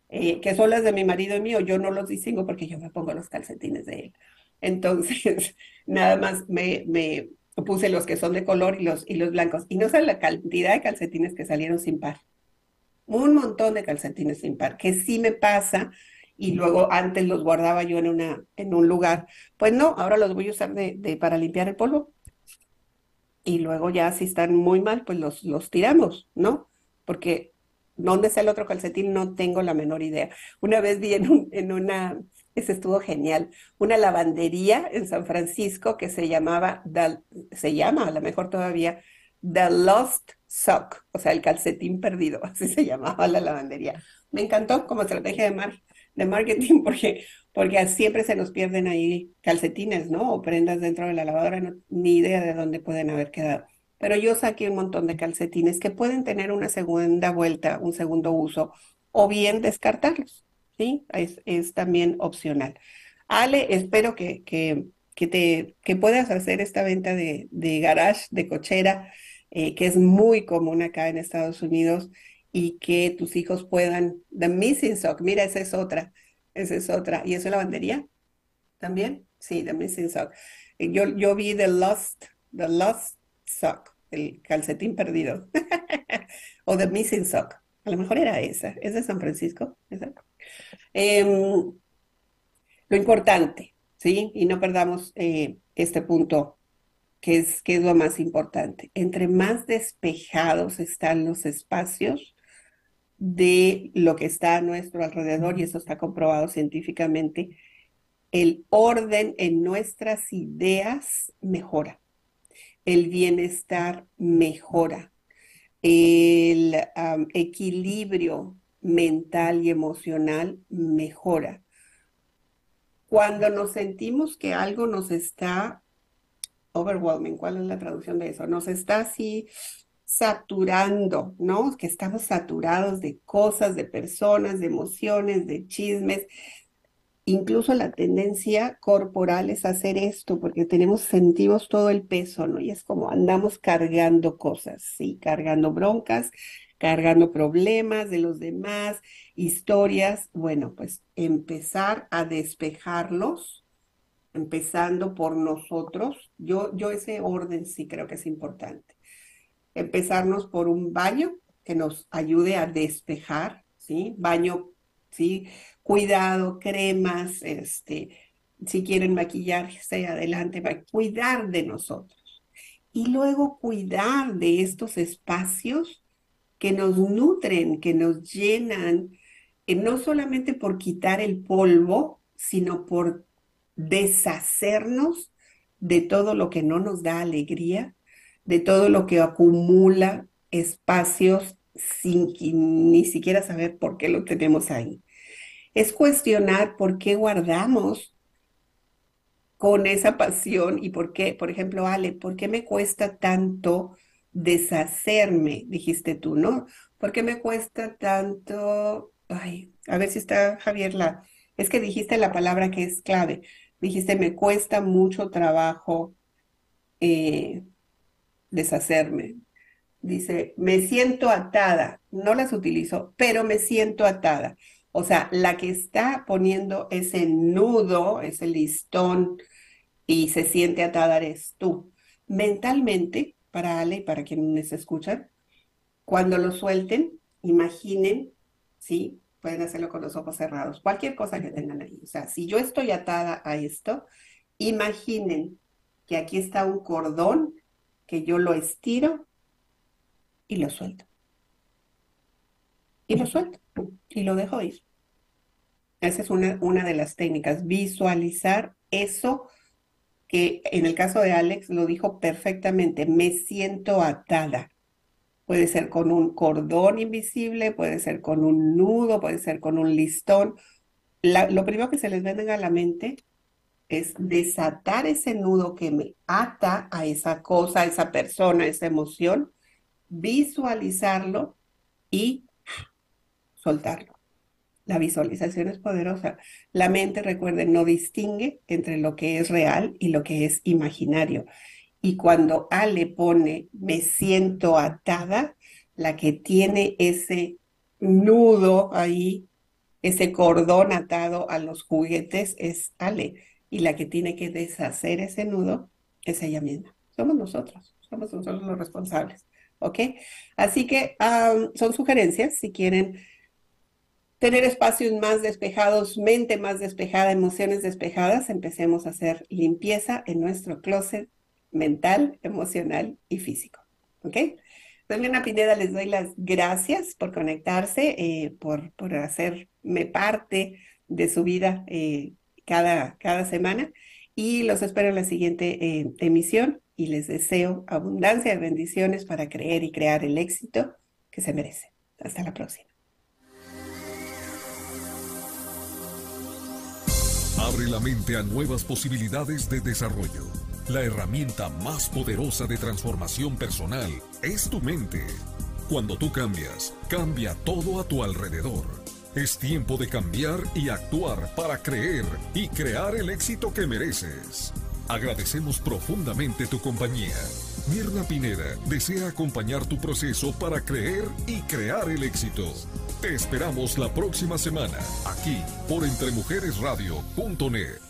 Eh, que son las de mi marido y mío, yo no los distingo porque yo me pongo los calcetines de él. Entonces, [LAUGHS] nada más me, me, puse los que son de color y los, y los blancos. Y no sé la cantidad de calcetines que salieron sin par. Un montón de calcetines sin par, que sí me pasa. Y luego antes los guardaba yo en, una, en un lugar. Pues no, ahora los voy a usar de, para limpiar el polvo. Y luego ya si están muy mal, pues los, los tiramos, ¿no? Porque ¿dónde está el otro calcetín? No tengo la menor idea. Una vez vi en, un, en una ese estuvo genial. Una lavandería en San Francisco que se llamaba, se llama a lo mejor todavía, The Lost Sock, o sea, el calcetín perdido, [LAUGHS] así se llamaba la lavandería. Me encantó como estrategia de, mar, de marketing [LAUGHS] porque, porque siempre se nos pierden ahí calcetines, ¿no? O prendas dentro de la lavadora, ni idea de dónde pueden haber quedado. Pero yo saqué un montón de calcetines que pueden tener una segunda vuelta, un segundo uso, o bien descartarlos. ¿Sí? Es, también opcional. Ale, espero que, que, te, que puedas hacer esta venta de, de garage, de cochera, eh, que es muy común acá en Estados Unidos y que tus hijos puedan, The Missing Sock, mira, esa es otra, esa es otra. ¿Y eso es lavandería? ¿También? Sí, The Missing Sock. Eh, yo, yo vi The Lost, The Lost Sock, el calcetín perdido, [LAUGHS] o The Missing Sock. A lo mejor era esa, es de San Francisco. Em, lo importante, ¿sí? Y no perdamos eh, este punto, que es, que es lo más importante. Entre más despejados están los espacios de lo que está a nuestro alrededor, y eso está comprobado científicamente, el orden en nuestras ideas mejora, el bienestar mejora, el equilibrio mental y emocional mejora. Cuando nos sentimos que algo nos está overwhelming, ¿cuál es la traducción de eso? Nos está así saturando, ¿no? Que estamos saturados de cosas, de personas, de emociones, de chismes. Incluso la tendencia corporal es hacer esto porque tenemos, sentimos todo el peso, ¿no? Y es como andamos cargando cosas, sí, cargando broncas, cargando problemas de los demás, historias, bueno, pues empezar a despejarlos, empezando por nosotros. Yo, yo ese orden sí creo que es importante. Empezarnos por un baño que nos ayude a despejar, ¿sí? Baño, ¿sí? cuidado, cremas, este, si quieren maquillarse, adelante, cuidar de nosotros. Y luego cuidar de estos espacios que nos nutren, que nos llenan, eh, no solamente por quitar el polvo, sino por deshacernos de todo lo que no nos da alegría, de todo lo que acumula espacios sin ni siquiera saber por qué lo tenemos ahí. Es cuestionar por qué guardamos con esa [LAUGHS] pasión y por qué, por ejemplo, Ale, ¿por qué me cuesta tanto deshacerme? Dijiste tú, ¿no? ¿Por qué me cuesta tanto? Ay, a ver si está Javier la... Es que dijiste la palabra que es clave. Dijiste, me cuesta mucho trabajo eh, deshacerme. Dice, me siento atada. No las utilizo, pero me siento atada. O sea, la que está poniendo ese nudo, ese listón y se siente atada eres tú. Mentalmente, para Ale y para quienes escuchan, cuando lo suelten, imaginen, ¿sí? Pueden hacerlo con los ojos cerrados, cualquier cosa que tengan ahí. O sea, si yo estoy atada a esto, imaginen que aquí está un cordón que yo lo estiro y lo suelto. Y lo suelto y lo dejo ir. Esa es una, una de las técnicas, visualizar eso que en el caso de Alex lo dijo perfectamente, me siento atada. Puede ser con un cordón invisible, puede ser con un nudo, puede ser con un listón. lo primero que se les venga a la mente es desatar ese nudo que me ata a esa cosa, a esa persona, a esa emoción, visualizarlo y soltarlo. La visualización es poderosa. La mente, recuerden, no distingue entre lo que es real y lo que es imaginario. Y cuando Ale pone me siento atada, la que tiene ese nudo ahí, ese cordón atado a los juguetes es Ale. Y la que tiene que deshacer ese nudo es ella misma. Somos nosotros, somos nosotros los responsables. ¿Ok? Así que son sugerencias si quieren tener espacios más despejados, mente más despejada, emociones despejadas, empecemos a hacer limpieza en nuestro closet mental, emocional y físico. ¿Ok? Doña Pineda, les doy las gracias por conectarse, eh, por, por, hacerme parte de su vida eh, cada, cada semana y los espero en la siguiente eh, emisión y les deseo abundancia de bendiciones para creer y crear el éxito que se merece. Hasta la próxima. Abre la mente a nuevas posibilidades de desarrollo. La herramienta más poderosa de transformación personal es tu mente. Cuando tú cambias, cambia todo a tu alrededor. Es tiempo de cambiar y actuar para creer y crear el éxito que mereces. Agradecemos profundamente tu compañía. Mirna Pineda desea acompañar tu proceso para creer y crear el éxito. Te esperamos la próxima semana, aquí por entremujeresradio.net.